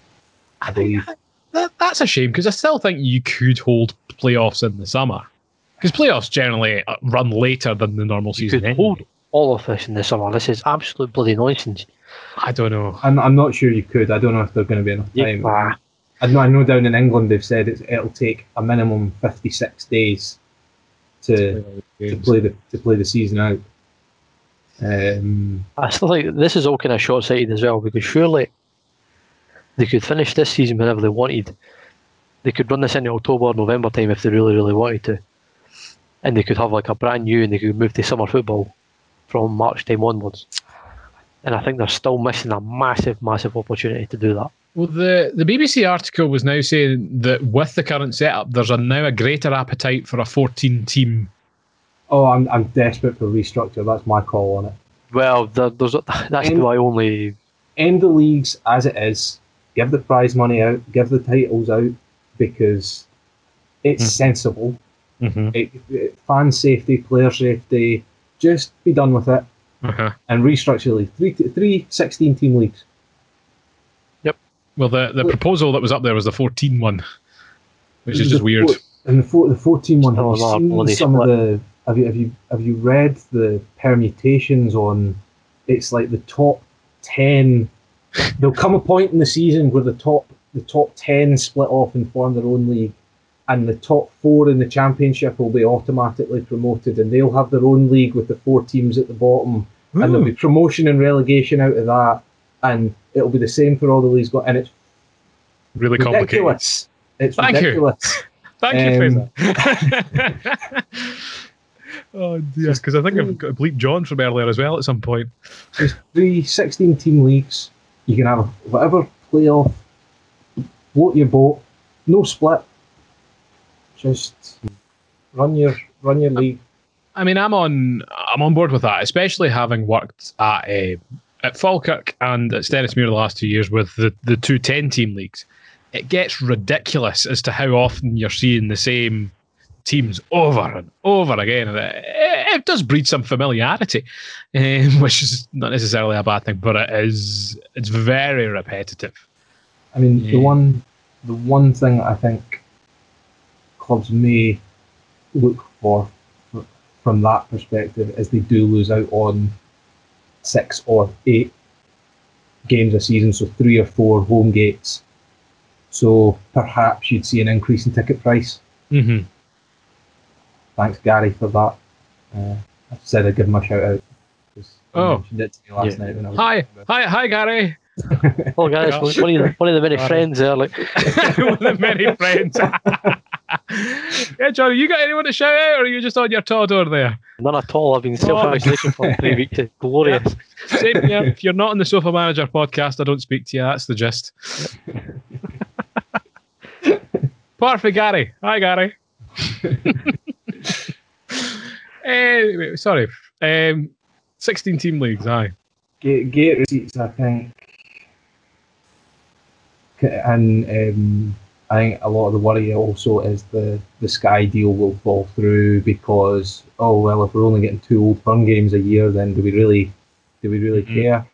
I think that, that's a shame because I still think you could hold playoffs in the summer because playoffs generally uh, run later than the normal You season. could anyway. hold all of this in the summer. This is absolute bloody nonsense. I don't know. I'm, I'm not sure you could. I don't know if there's going to be enough time. Ah, I know, I know down in England they've said it's, it'll take a minimum 56 days to, to play the to play the season out. Um, I still think this is all kind of short sighted as well because surely they could finish this season whenever they wanted. They could run this into October, November time if they really, really wanted to. And they could have like a brand new and they could move to summer football from March time onwards. And I think they're still missing a massive, massive opportunity to do that. Well, the, the BBC article was now saying that with the current setup, there's a, now a greater appetite for a 14 team. oh, I'm, I'm desperate for restructure. That's my call on it. Well, there, there's that's And- my only. End the leagues as it is. Give the prize money out. Give the titles out because it's Mhm. sensible. Mm-hmm. It, it, fan safety, player safety. Just be done with it Uh-huh. and restructure the league. Three, three 16 team leagues. Yep. Well, the, the proposal that was up there was the 14 one, which is The just weird. four- And the four, the 14 one, have you seen bloody some of the have you have you have you read the permutations on it's like the top 10 there'll come a point in the season where the top the top 10 split off and form their own league and the top four in the championship will be automatically promoted, and they'll have their own league with the four teams at the bottom, and there'll be promotion and relegation out of that, and it'll be the same for all the leagues. And it's really complicated. ridiculous. It's Thank you. Thank you, Um, Fraser. oh dear, because I think I've got bleep John from earlier as well at some point. There's three 16 team leagues. You can have whatever playoff, float your boat, no split. Just run your run your league. I mean, I'm on I'm on board with that, especially having worked at uh, at Falkirk and at Stenhousemuir the last two years with the the two 10 team leagues. It gets ridiculous as to how often you're seeing the same teams over and over again. And it, it does breed some familiarity, um, which is not necessarily a bad thing, but it is it's very repetitive. I mean, Yeah. the one the one thing I think clubs may look for from that perspective is they do lose out on six or eight games a season, so three or four home gates. So perhaps you'd see an increase in ticket price. Mm-hmm. Thanks, Gary, for that. Uh, I said I'd give him a shout out. Oh. mentioned it to me last Yeah. night when I was Hi, hi, hi, Gary. Oh, guys, one of the, one of the many friends there. Like, One of the many friends. yeah, Johnny, you got anyone to shout out, or are you just on your Todd over there? none at all. I've been self isolation for three weeks. It's glorious. Same here. If you're not on the Sofa Manager podcast, I don't speak to you. That's the gist. Perfect, Gary. Hi, Gary. anyway, sorry. Um, 16 team leagues, aye. Gate, gate receipts, I think, and um, I think a lot of the worry also is the the Sky deal will fall through because oh well, if we're only getting two old firm games a year, then do we really do we really Mhm. care?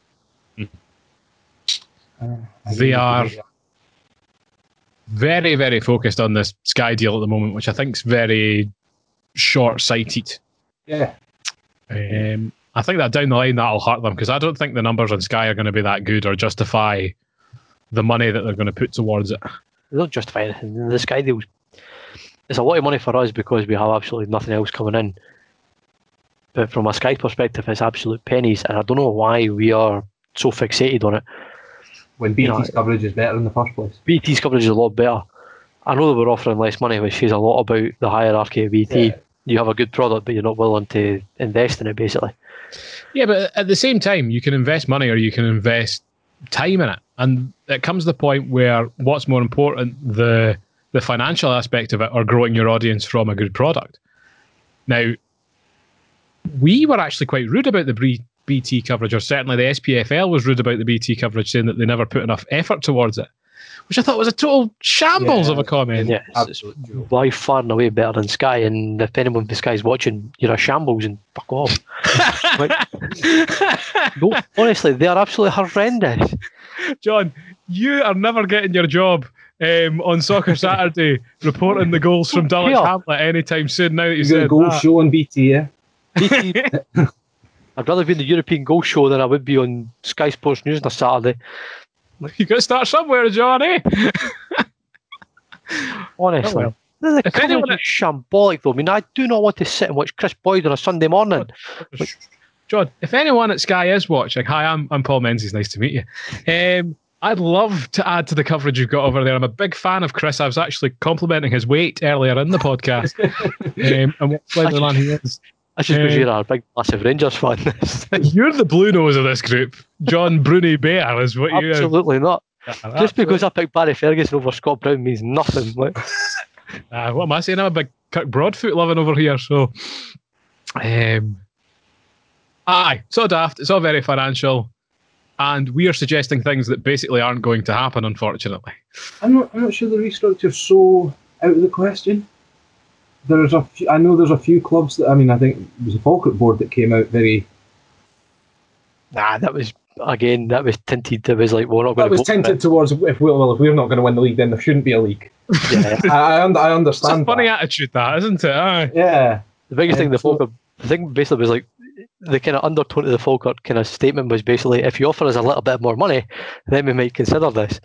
Mhm. Uh, They are- Very, very focused on this Sky deal at the moment, which I think is very short sighted. Yeah, Um, I think that down the line that'll hurt them because I don't think the numbers on Sky are going to be that good or justify the money that they're going to put towards it. They don't justify anything. The Sky deals. It's a lot of money for us because we have absolutely nothing else coming in. But from a Sky perspective, it's absolute pennies, and I don't know why we are so fixated on it. when You know, BT's coverage is better in the first place. BT's coverage is a lot better. I know that we're offering less money, which says a lot about the hierarchy of BT. Yeah. You have a good product, but you're not willing to invest in it, basically. Yeah, but at the same time, you can invest money or you can invest time in it, and it comes to the point where what's more important, the the financial aspect of it, or growing your audience from a good product. Now, we were actually quite rude about the BT coverage, or certainly the SPFL was rude about the BT coverage, saying that they never put enough effort towards it, which I thought was a total shambles Yeah. of a comment. Yeah, it's, it's by far and away better than Sky. And if anyone from Sky's watching, you're a shambles and fuck off. No, honestly, they are absolutely horrendous. John, you are never getting your job um, on Soccer Saturday reporting the goals from Dulwich Yeah. Hamlet anytime soon. Now that you said to go that. show on BT, yeah? BT, I'd rather be in the European Goal Show than I would be on Sky Sports News on a Saturday. you got to start somewhere, John. Eh? Honestly. Oh, well. The If coverage anyone- is shambolic, though. I mean, I do not want to sit and watch Chris Boyd on a Sunday morning. John, if anyone at Sky is watching, hi, I'm I'm Paul Menzies. Nice to meet you. Um, I'd love to add to the coverage you've got over there. I'm a big fan of Chris. I was actually complimenting his weight earlier in the podcast, um, and what slightly man he is. That's just because Eh. you're a big, massive Rangers fan. You're the blue nose of this group. John Bruni Bear is what you. Absolutely not. Just Absolutely. because I picked Barry Ferguson over Scott Brown means nothing. Like, Uh, what am I saying? I'm a big Kirk Broadfoot loving over here. So, um, aye, so daft. It's all very financial, and we are suggesting things that basically aren't going to happen, unfortunately. I'm not, I'm not sure the restructure's so out of the question. There's a few, I know there's a few clubs that I mean I think it was a Falkirk board that came out very nah, that was again that was tinted. It was like we're not going that to was tinted towards if we well if we're not going to win the league then there shouldn't be a league. Yeah. I I, un- I It's understand. a funny that. attitude, that isn't it? Aye. Yeah, The biggest thing the so- Falkirk, the thing basically was like the kind of undertone of the Falkirk kind of statement was basically if you offer us a little bit more money, then we might consider this.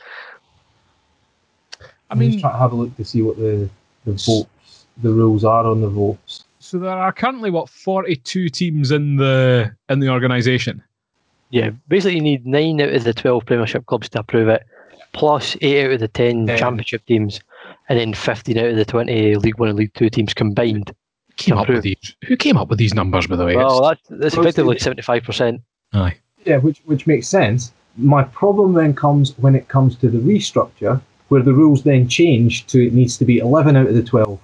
I I'm just mean, trying to have a look to see what the, the votes, the rules are on the votes. So there are currently what forty-two teams in the in the organisation. Yeah, basically you need nine out of the twelve Premiership clubs to approve it, plus eight out of the ten Yeah. Championship teams, and then fifteen out of the twenty League One and League Two teams combined. Came up with these. Who came up with these numbers, by the way? Well, that's, that's effectively seventy-five percent. Aye. Yeah, which which makes sense. My problem then comes when it comes to the restructure, where the rules then change to it needs to be eleven out of the twelve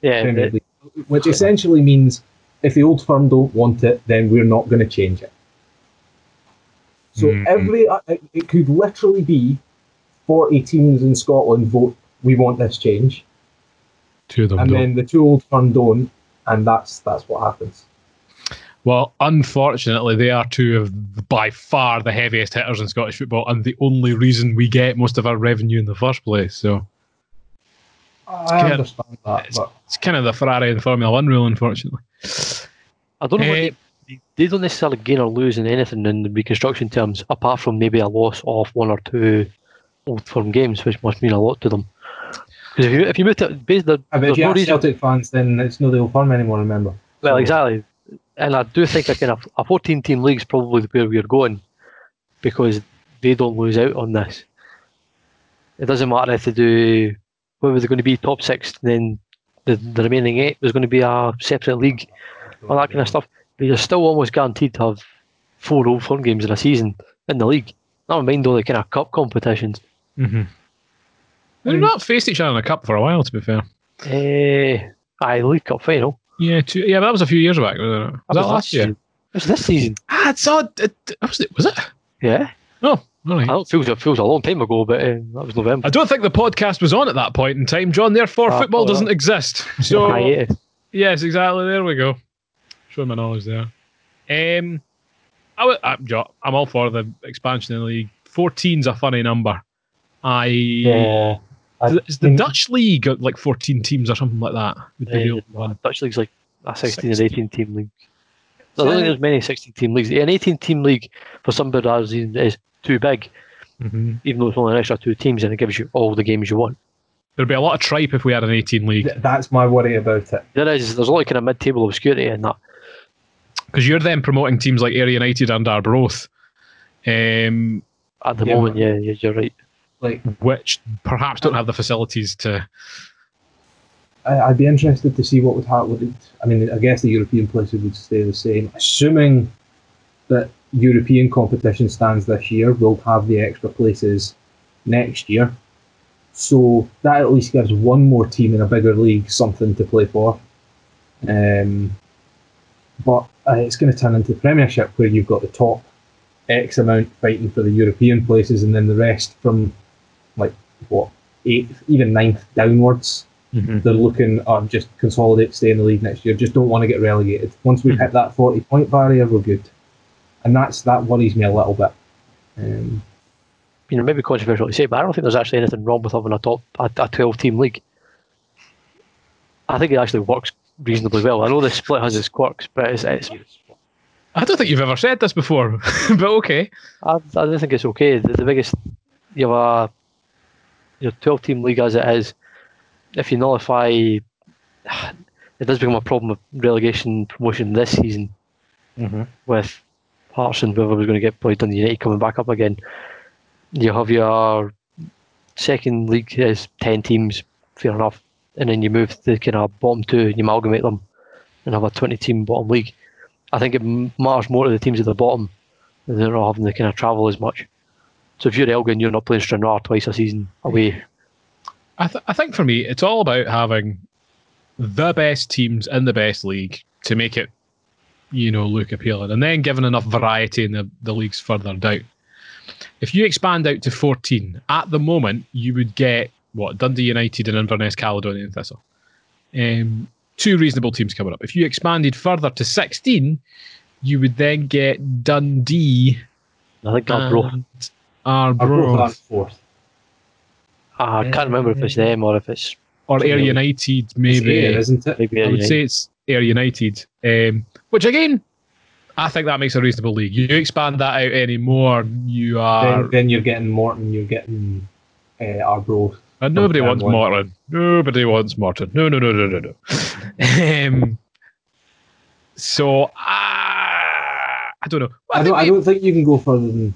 Yeah, Premier the- League, which essentially means if the old firm don't want it, then we're not going to change it. So Mhm. every uh, it, it could literally be forty teams in Scotland vote we want this change, Two of them. and don't. then the two old firm don't, and that's that's what happens. Well, unfortunately, they are two of by far the heaviest hitters in Scottish football, and the only reason we get most of our revenue in the first place. So I Yeah. understand that, It's- but it's kind of the Ferrari and Formula One rule, unfortunately. I don't know. what eh, they, they- they don't necessarily gain or lose in anything in the reconstruction terms, apart from maybe a loss of one or two old firm games, which must mean a lot to them. Because if you if you move to based there, I mean, there's if you no. Celtic fans, then it's no the old firm anymore. Remember? Well, So- exactly. And I do think a kind of a 14 team league is probably where we're going because they don't lose out on this. It doesn't matter if they do, whether they're going to be top six, then the, the remaining eight, there's going to be a separate league, all that kind of stuff. But you're still almost guaranteed to have four old firm games in a season in the league. Never mind all the kind of cup competitions. Mm-hmm. They've not faced each other in a cup for a while, to be fair. Eh, aye, League Cup final. Yeah, two, yeah, but that was a few years back. wasn't it? Was that, last year? season. It was this season. Ah, it's odd. It, was it? Was it? Yeah. Oh, all right. I don't feel it feels a long time ago, but uh, that was November. I don't think the podcast was on at that point in time, John. Therefore, Ah, football oh, doesn't exist. So yes, exactly. There we go. Showing my knowledge there. Um, I would, I'm, Jo- I'm all for the expansion in the league. 14's a funny number. I Yeah. I is the Dutch league got like 14 teams or something like that? Would be the Uh, old one. Dutch league's like a 16 or 18 team league. I don't think there's many 16 team leagues. An 18 team league for some bad is too big, Mhm. even though it's only an extra two teams and it gives you all the games you want. There'd be a lot of tripe if we had an 18 league Th- That's my worry about it. There is, there's a lot of kind of mid table obscurity in that. because you're then promoting teams like Ayr United and Arbroath, um, At the Yeah, moment, yeah, yeah, you're right. Like, which perhaps don't have the facilities to. I, I'd be interested to see what would happen. I mean, I guess the European places would stay the same, assuming that European competition stands this year. We'll have the extra places next year, so that at least gives one more team in a bigger league something to play for. Um, but uh, it's going to turn into the Premiership where you've got the top X amount fighting for the European places, and then the rest from like what eighth, even ninth downwards they're looking at just consolidate, stay in the league next year. Just don't want to get relegated. Once we've Mhm. hit that forty point barrier, we're good, and that's that worries me a little bit. Um, You know, maybe controversial to say, but I don't think there's actually anything wrong with having a top a, a 12 team league. I think it actually works reasonably well. I know the split has its quirks, but it's, it's I don't think you've ever said this before, but okay. I, I don't think it's okay. The, the biggest you have a your twelve team league as it is. If you nullify, it does become a problem of relegation promotion this season mm-hmm. with Hearts and whoever was going to get probably Dundee United coming back up again. You have your second league is ten teams, fair enough, and then you move to the kind of bottom two and you amalgamate them and have a twenty team bottom league. I think it matters more to the teams at the bottom and they're not having to kind of travel as much. So if you're Elgin, you're not playing Stranraer twice a season away. I, th- I think for me, it's all about having the best teams in the best league to make it, you know, look appealing, and then giving enough variety in the, the leagues further down. If you expand out to 14, at the moment, you would get what Dundee United and Inverness Caledonian Thistle. Um, two reasonable teams coming up. If you expanded further to 16, you would then get Dundee I think Arbroath. And both are Arbroath fourth. I can't remember if it's them or if it's or Ayr United, It's maybe. Isn't it? maybe I would United. say it's Ayr United, um, which again, I think that makes a reasonable league. You expand that out any more, you are Then, then you're getting Morton, you're getting uh, Arbroath, And nobody Okay, wants one. Morton. Nobody wants Morton. No, no, no, no, no, no. um, so, uh, I don't know. I think don't, I don't think you can go further than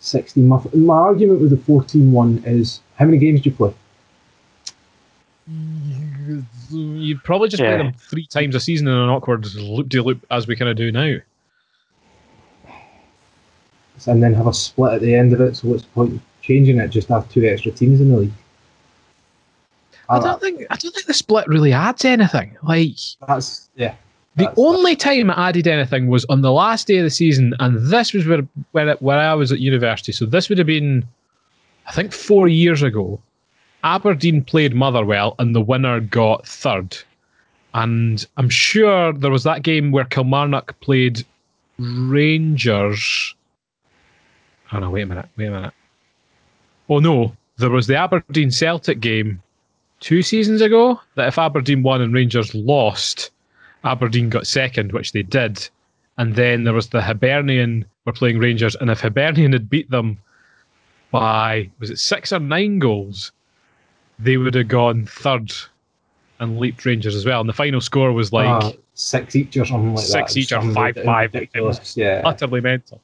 60. My, my argument with the 14 one is how many games do you play? You'd probably just play them three times a season in an awkward loop de loop as we kind of do now. And then have a split at the end of it. So what's the point of changing it? Just have two extra teams in the league. I don't think I don't think the split really adds anything. Like That's yeah. The That's- only time I added anything was on the last day of the season, and this was where where, it, where I was at university. So this would have been, I think, four years ago. Aberdeen played Motherwell, and the winner got third. And I'm sure there was that game where Kilmarnock played Rangers. Oh no! Wait a minute! Wait a minute! Oh no! There was the Aberdeen Celtic game two seasons ago. That if Aberdeen won and Rangers lost, Aberdeen got second, which they did. And then there was the Hibernian were playing Rangers, and if Hibernian had beat them by was it six or nine goals, they would have gone third and leaped Rangers as well. And the final score was like uh, six each or something like that. Six each or five- five. Ridiculous. Yeah. utterly mental.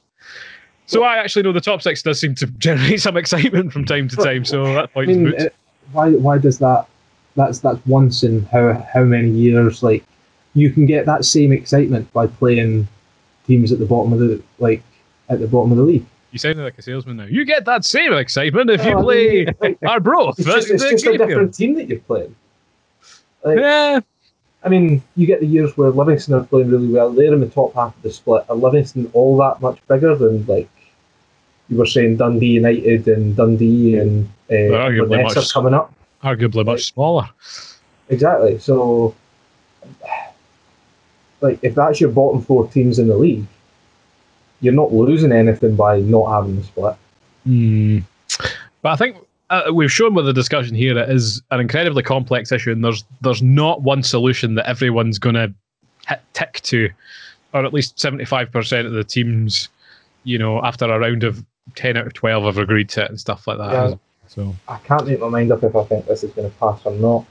So I actually know the top six does seem to generate some excitement from time to time. So that I mean, it, why why does that? That's that's once in how how many years? Like you can get that same excitement by playing teams at the bottom of the like at the bottom of the league. You sound like a salesman now. You get that same excitement if you Oh, I play mean, like, Arbroath. It's just, it's just a different team that you're playing. Like, Yeah, I mean, you get the years where Livingston are playing really well. They're in the top half of the split. Are Livingston all that much bigger than like you were saying Dundee United and Dundee and uh, much- are coming up? arguably much smaller. Exactly. So, like, if that's your bottom four teams in the league, you're not losing anything by not having the split. Hmm. But I think uh, we've shown with the discussion here it is an incredibly complex issue, and there's there's not one solution that everyone's going to hit tick to, or at least seventy five percent of the teams, you know, after a round of ten out of twelve have agreed to it and stuff like that. Yeah. So I can't make my mind up if I think this is going to pass or not.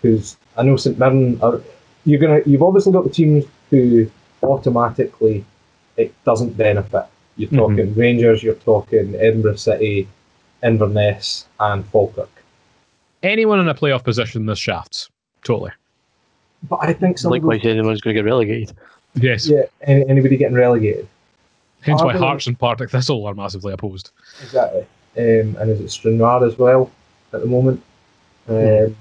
Because I know St Mirren are. You're gonna. You've obviously got the teams who automatically it doesn't benefit. You're Mhm. talking Rangers. You're talking Edinburgh City, Inverness, and Falkirk. anyone in a playoff position, this shafts totally. But I think some of those- Likewise, anyone's going to get relegated. Yes. yeah, any, anybody getting relegated. Hence Are why Hearts and Partick Thistle are massively opposed. Exactly. Um, and is it Stranraer as well at the moment? Um,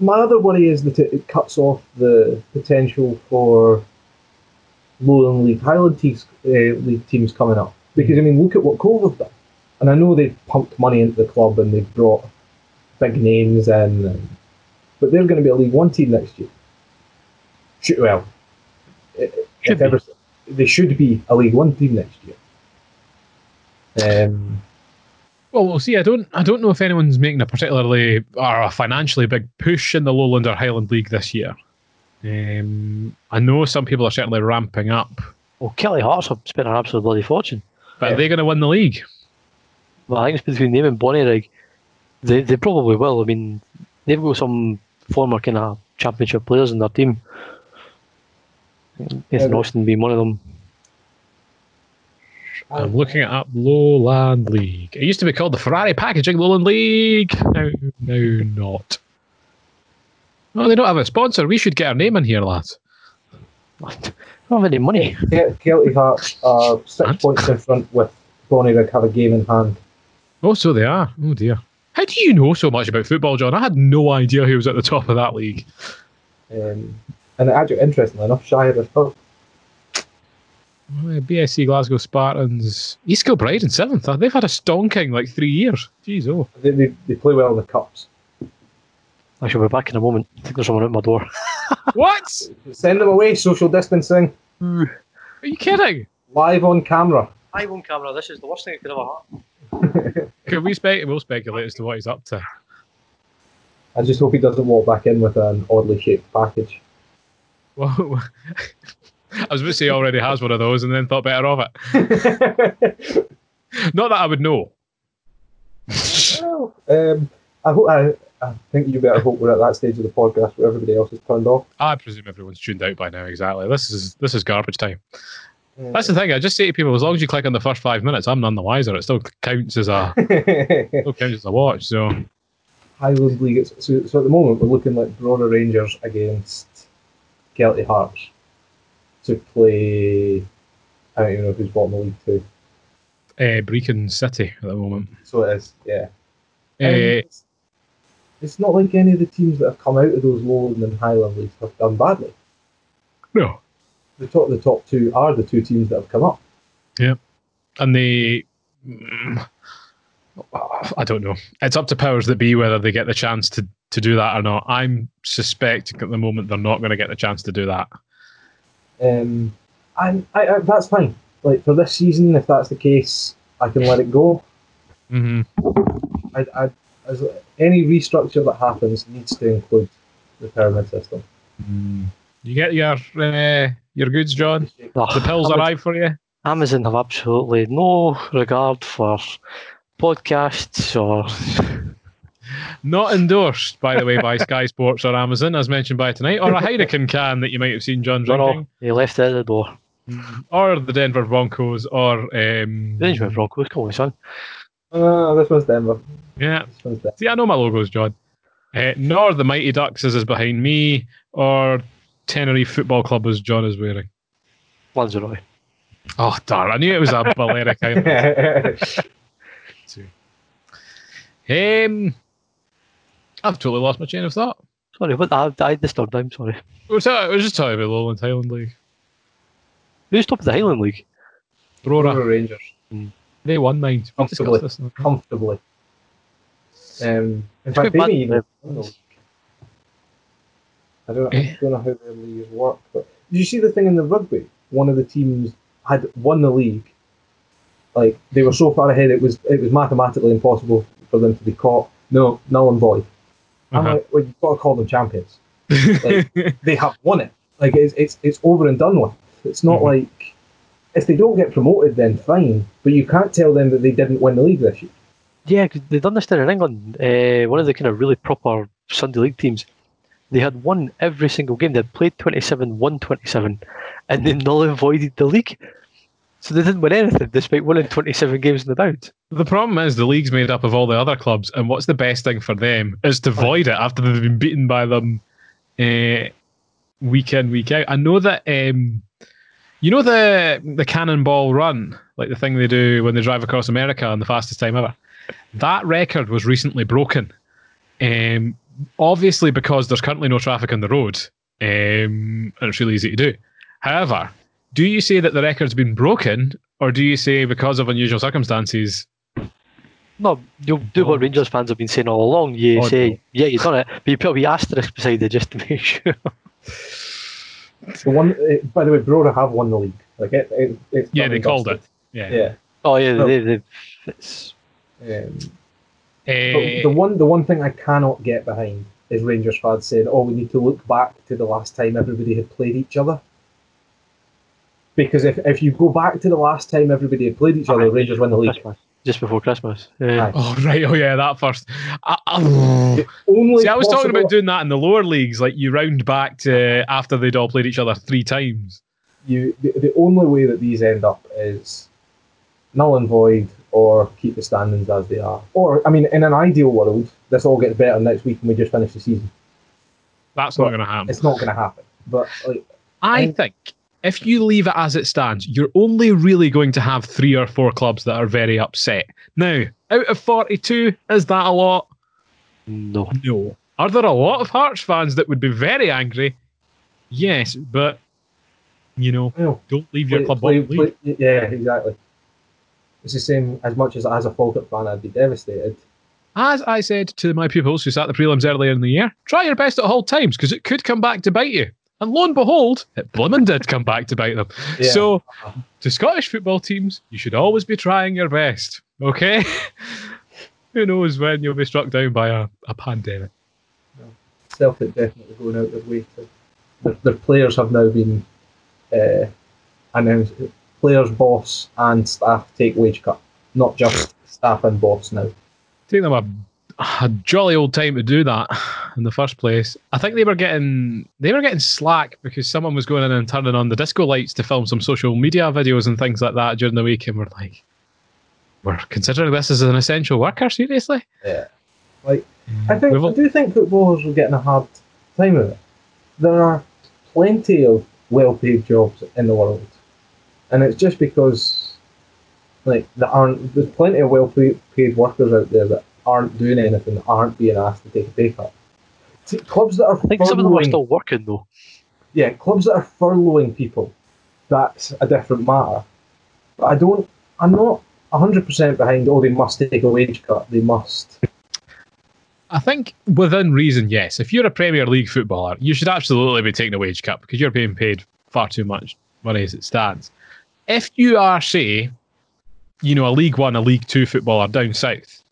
My other worry is that it, it cuts off the potential for Lowland League Highland teams, uh, league teams coming up. Because I mean, look at what Cove have done, and I know they've pumped money into the club and they've brought big names in, and, but they're going to be a League One team next year. Should, well, Should ever, they should be a League One team next year. Um, Well, we'll see. I don't. I don't know if anyone's making a particularly or a financially big push in the Lowland or Highland League this year. Um, I know some people are certainly ramping up, Well, Kelty Hearts have spent an absolute bloody fortune. but Yeah. are they going to win the league? Well, I think it's between them and Bonnyrigg. They they probably will. I mean, they've got some former kind of championship players in their team. Nathan Yeah. Austin being one of them. I'm looking it up. Lowland League. It used to be called the Ferrari Packaging Lowland League. Now, now not. Oh, they don't have a sponsor. We should get our name in here, lads. I don't have any money. Kel- Kelty Hearts are six And? points in front with Bonnyrigg have a game in hand. Oh, so they are. Oh dear. How do you know so much about football, John? I had no idea who was at the top of that league. Um, and actually, interestingly enough, Shire is third. Yeah, BSC Glasgow Spartans. East Kilbride in seventh. They've had a stonking like three years. Jeez, oh. They, they, they play well in the cups. I shall be back in a moment. I think there's someone at my door. what? Send them away, social distancing, Are you kidding? live on camera. Live on camera. This is the worst thing that could ever happen. Can we spec? We'll speculate as to what he's up to. I just hope he doesn't walk back in with an oddly shaped package. Well, I was about to say he already has one of those, and then thought better of it. Not that I would know. Well, um, I hope I, I think you better hope we're at that stage of the podcast where everybody else is turned off. I presume everyone's tuned out by now. Exactly. This is this is garbage time. That's the thing. I just say to people, as long as you click on the first five minutes, I'm none the wiser. It still counts as a still counts as a watch. So Highland League. So, so at the moment we're looking like Brora Rangers against Kelty Hearts to play. I don't even know who's bottom of League Two. uh, Brechin City at the moment. So it is, yeah. Uh, Um, it's, it's not like any of the teams that have come out of those Lowland and Highland leagues have done badly. no, The top, the top two are the two teams that have come up. Yeah, and they. mm, I don't know. It's up to powers that be whether they get the chance to, to do that or not. I'm suspecting at the moment they're not going to get the chance to do that. Um, and I, I, that's fine. Like for this season, if that's the case, I can let it go. Mm-hmm. I, I, as any restructure that happens needs to include the pyramid system. You get your uh, your goods, John. Oh, The pills Amazon, arrive for you. Amazon have absolutely no regard for podcasts or Not endorsed, by the way, by Sky Sports or Amazon, as mentioned by tonight, or a Heineken can that you might have seen John no, drinking, no, he left it at the door. or the Denver Broncos, or um, The Benjamin Broncos, come on, son. Uh, this one's Denver. yeah. One's Denver. See, I know my logos, John. Uh, nor the Mighty Ducks as is behind me, or Tenerife Football Club as John is wearing. Lanzarote. Oh, darn! I knew it was a Balearic Island. Um, I've totally lost my chain of thought. Sorry, but I, I disturbed him, sorry. It was, it was just talking about Lowland Highland League. Who's top of the Highland League? Brora, Brora Rangers they won mine. Comfortably. this, comfortably. Um, in fact, good maybe even. I don't, I Eh. don't know how their leagues work, but did you see the thing in the rugby? One of the teams had won the league. Like they were so far ahead, it was it was mathematically impossible for them to be caught. No, null and void. I'm Uh-huh. like, well, you've got to call them champions. Like, they have won it. Like it's it's it's over and done with. It's not Mhm. like if they don't get promoted, then fine. But you can't tell them that they didn't win the league this year. Yeah, 'cause they've done this down in England. Uh, one of the kind of really proper Sunday League teams. They had won every single game. They had played 27, won 27, and they null and voided the league. So they didn't win anything despite winning 27 games in the bout. The problem is the league's made up of all the other clubs, and what's the best thing for them is to void it after they've been beaten by them uh, week in, week out. I know that um, you know the the cannonball run, like the thing they do when they drive across America on the fastest time ever. That record was recently broken. Um, obviously, because there's currently no traffic on the road, um, and it's really easy to do. However, do you say that the record's been broken, or do you say because of unusual circumstances No, you'll do what Rangers fans have been saying all along. You Oh, say, no. yeah, you've done it, but you put a wee asterisk beside it just to make sure. The one, uh, by the way, Brora have won the league. Like it, it it's Yeah, they called it. Yeah. Yeah. Oh, yeah, No. they, they, it's, Um, Eh, but the one, the one thing I cannot get behind is Rangers fans saying, "Oh, we need to look back to the last time everybody had played each other." Because if, if you go back to the last time everybody had played each other, Rangers win the league. Christmas. Just before Christmas. Yeah. Aye. oh right, oh yeah, that first. I, I- only see, I was talking about doing that in the lower leagues, like you round back to after they'd all played each other three times. you. The, the only way that these end up is null and void, or keep the standings as they are. Or, I mean, in an ideal world, this all gets better next week and we just finish the season. That's Well, not going to happen. It's not going to happen. But like, I I- think if you leave it as it stands, you're only really going to have three or four clubs that are very upset. Now, out of 42, is that a lot? No. No. Are there a lot of Hearts fans that would be very angry? Yes, but you know, you know, don't leave your play- club play- play- yeah, exactly. It's the same as much as as a Falkirk fan, I'd be devastated. As I said to my pupils who sat the prelims earlier in the year, try your best at all times because it could come back to bite you. And lo and behold, it blimmin' did come back to bite them. Yeah. So, to Scottish football teams, you should always be trying your best, okay? Who knows when you'll be struck down by a, a pandemic? Celtic definitely going out their way to. Their, their players have now been uh, announced. Players, boss, and staff take wage cut, not just staff and boss now. Take them a, a jolly old time to do that in the first place. I think they were getting they were getting slack because someone was going in and turning on the disco lights to film some social media videos and things like that during the week, and we're like, we're considering this as an essential worker. Seriously? Yeah. Like, I think We've I do think footballers are getting a hard time of it. There are plenty of well-paid jobs in the world, and it's just because, like, there aren't. There's plenty of well-paid workers out there that aren't doing anything, that aren't being asked to take a pay cut. See, clubs that are I think some of them are still working though. yeah, clubs that are furloughing people, that's a different matter. But I don't, I'm not 100% behind, oh, they must take a wage cut. They must. I think within reason, yes. If you're a Premier League footballer, you should absolutely be taking a wage cut because you're being paid far too much money as it stands. If you are, say, you know, a League One, a League Two footballer down south,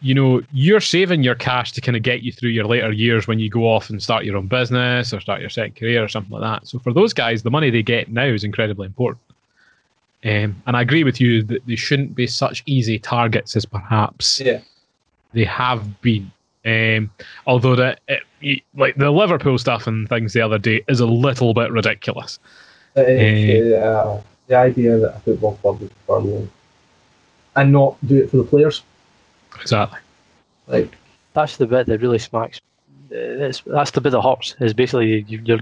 you know, you're saving your cash to kind of get you through your later years when you go off and start your own business or start your second career or something like that. So for those guys, the money they get now is incredibly important. Um, and I agree with you that they shouldn't be such easy targets as perhaps Yeah. they have been. Um, although that it, like the Liverpool stuff and things the other day is a little bit ridiculous. Uh, uh, the idea that a football club would furlough and not do it for the players. Exactly. Like, That's the bit that really smacks. uh, That's that's the bit that hurts. Is basically you, you're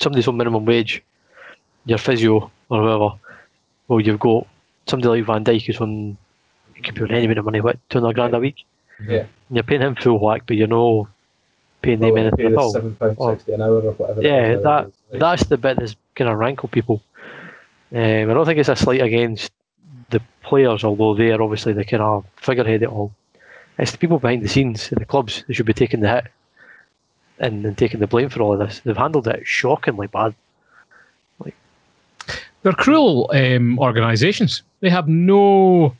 somebody's on minimum wage, your physio or whatever. Well, you've got somebody like Van Dijk who's on he could be on any amount of money, what two hundred grand a week. Yeah. And you're paying him full whack, but you're no paying them oh, anything pay at the all. seven pound Oh. sixty an hour or whatever. Yeah, that nowadays. Like, that's the bit that's kind of rankle people. Um, I don't think it's a slight against the players, although they are obviously the kind of figurehead at all. It's the people behind the scenes in the clubs that should be taking the hit and, and taking the blame for all of this. They've handled it shockingly bad. They're cruel um, organisations. They have no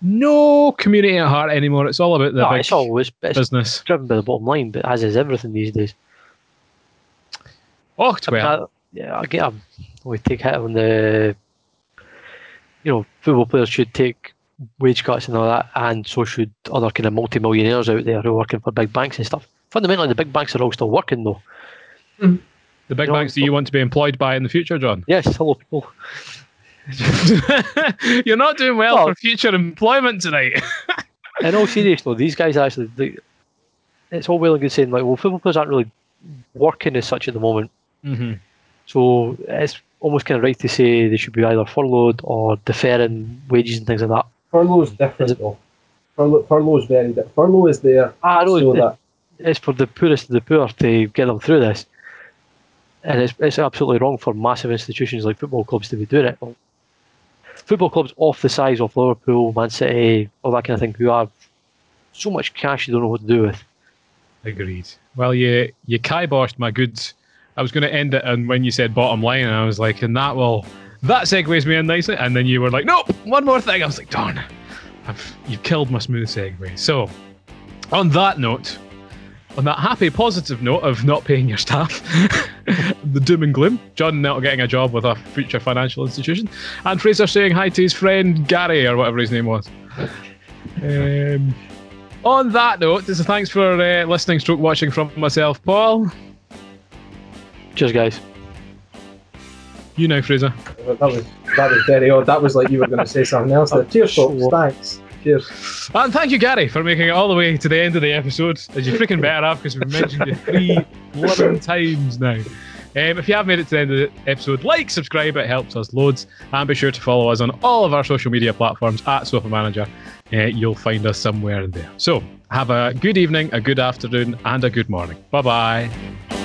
no community at heart anymore. It's all about the No, big it's always it's business. driven by the bottom line, but as is everything these days. Oh, I mean, I- yeah, I get. We take hit on the, you know, football players should take wage cuts and all that, and so should other kind of multi-millionaires out there who are working for big banks and stuff. Fundamentally, the big banks are all still working though. the big you know, banks that you want to be employed by in the future, John. Yes, hello people. You're not doing well Well- for future employment tonight. In all seriousness, though, these guys actually, they, it's all well and good saying like, well, football players aren't really working as such at the moment. mm-hmm. So it's almost kind of right to say they should be either furloughed or deferring wages and things like that. Furlough's different Is it- though. Furlough, furlough is very different. Furlough is there ah, I know so it- that it's for the poorest of the poor to get them through this. And it's, it's absolutely wrong for massive institutions like football clubs to be doing it. Football clubs off the size of Liverpool, Man City, all that kind of thing, who have so much cash you don't know what to do with. Agreed. Well, you you kiboshed my goods. I was going to end it and when you said bottom line, I was like, and that will that segues me in nicely. And then you were like, nope, one more thing. I was like, darn, I've you've killed my smooth segue. So, on that note, on that happy, positive note of not paying your staff, the doom and gloom, John not getting a job with a future financial institution, and Fraser saying hi to his friend Gary or whatever his name was. Um, on that note, is thanks for uh, listening, stroke watching from myself, Paul. Cheers, guys. You know, Fraser. that was that was very odd. That was like you were going to say something else. There. Cheers, folks. Sure. Thanks. Cheers. And thank you, Gary, for making it all the way to the end of the episode, as you freaking better have, because we've mentioned you three blooming times now. Um, if you have made it to the end of the episode, like, subscribe, it helps us loads. And be sure to follow us on all of our social media platforms at Sofa Manager. Uh, you'll find us somewhere in there. So, have a good evening, a good afternoon, and a good morning. Bye bye.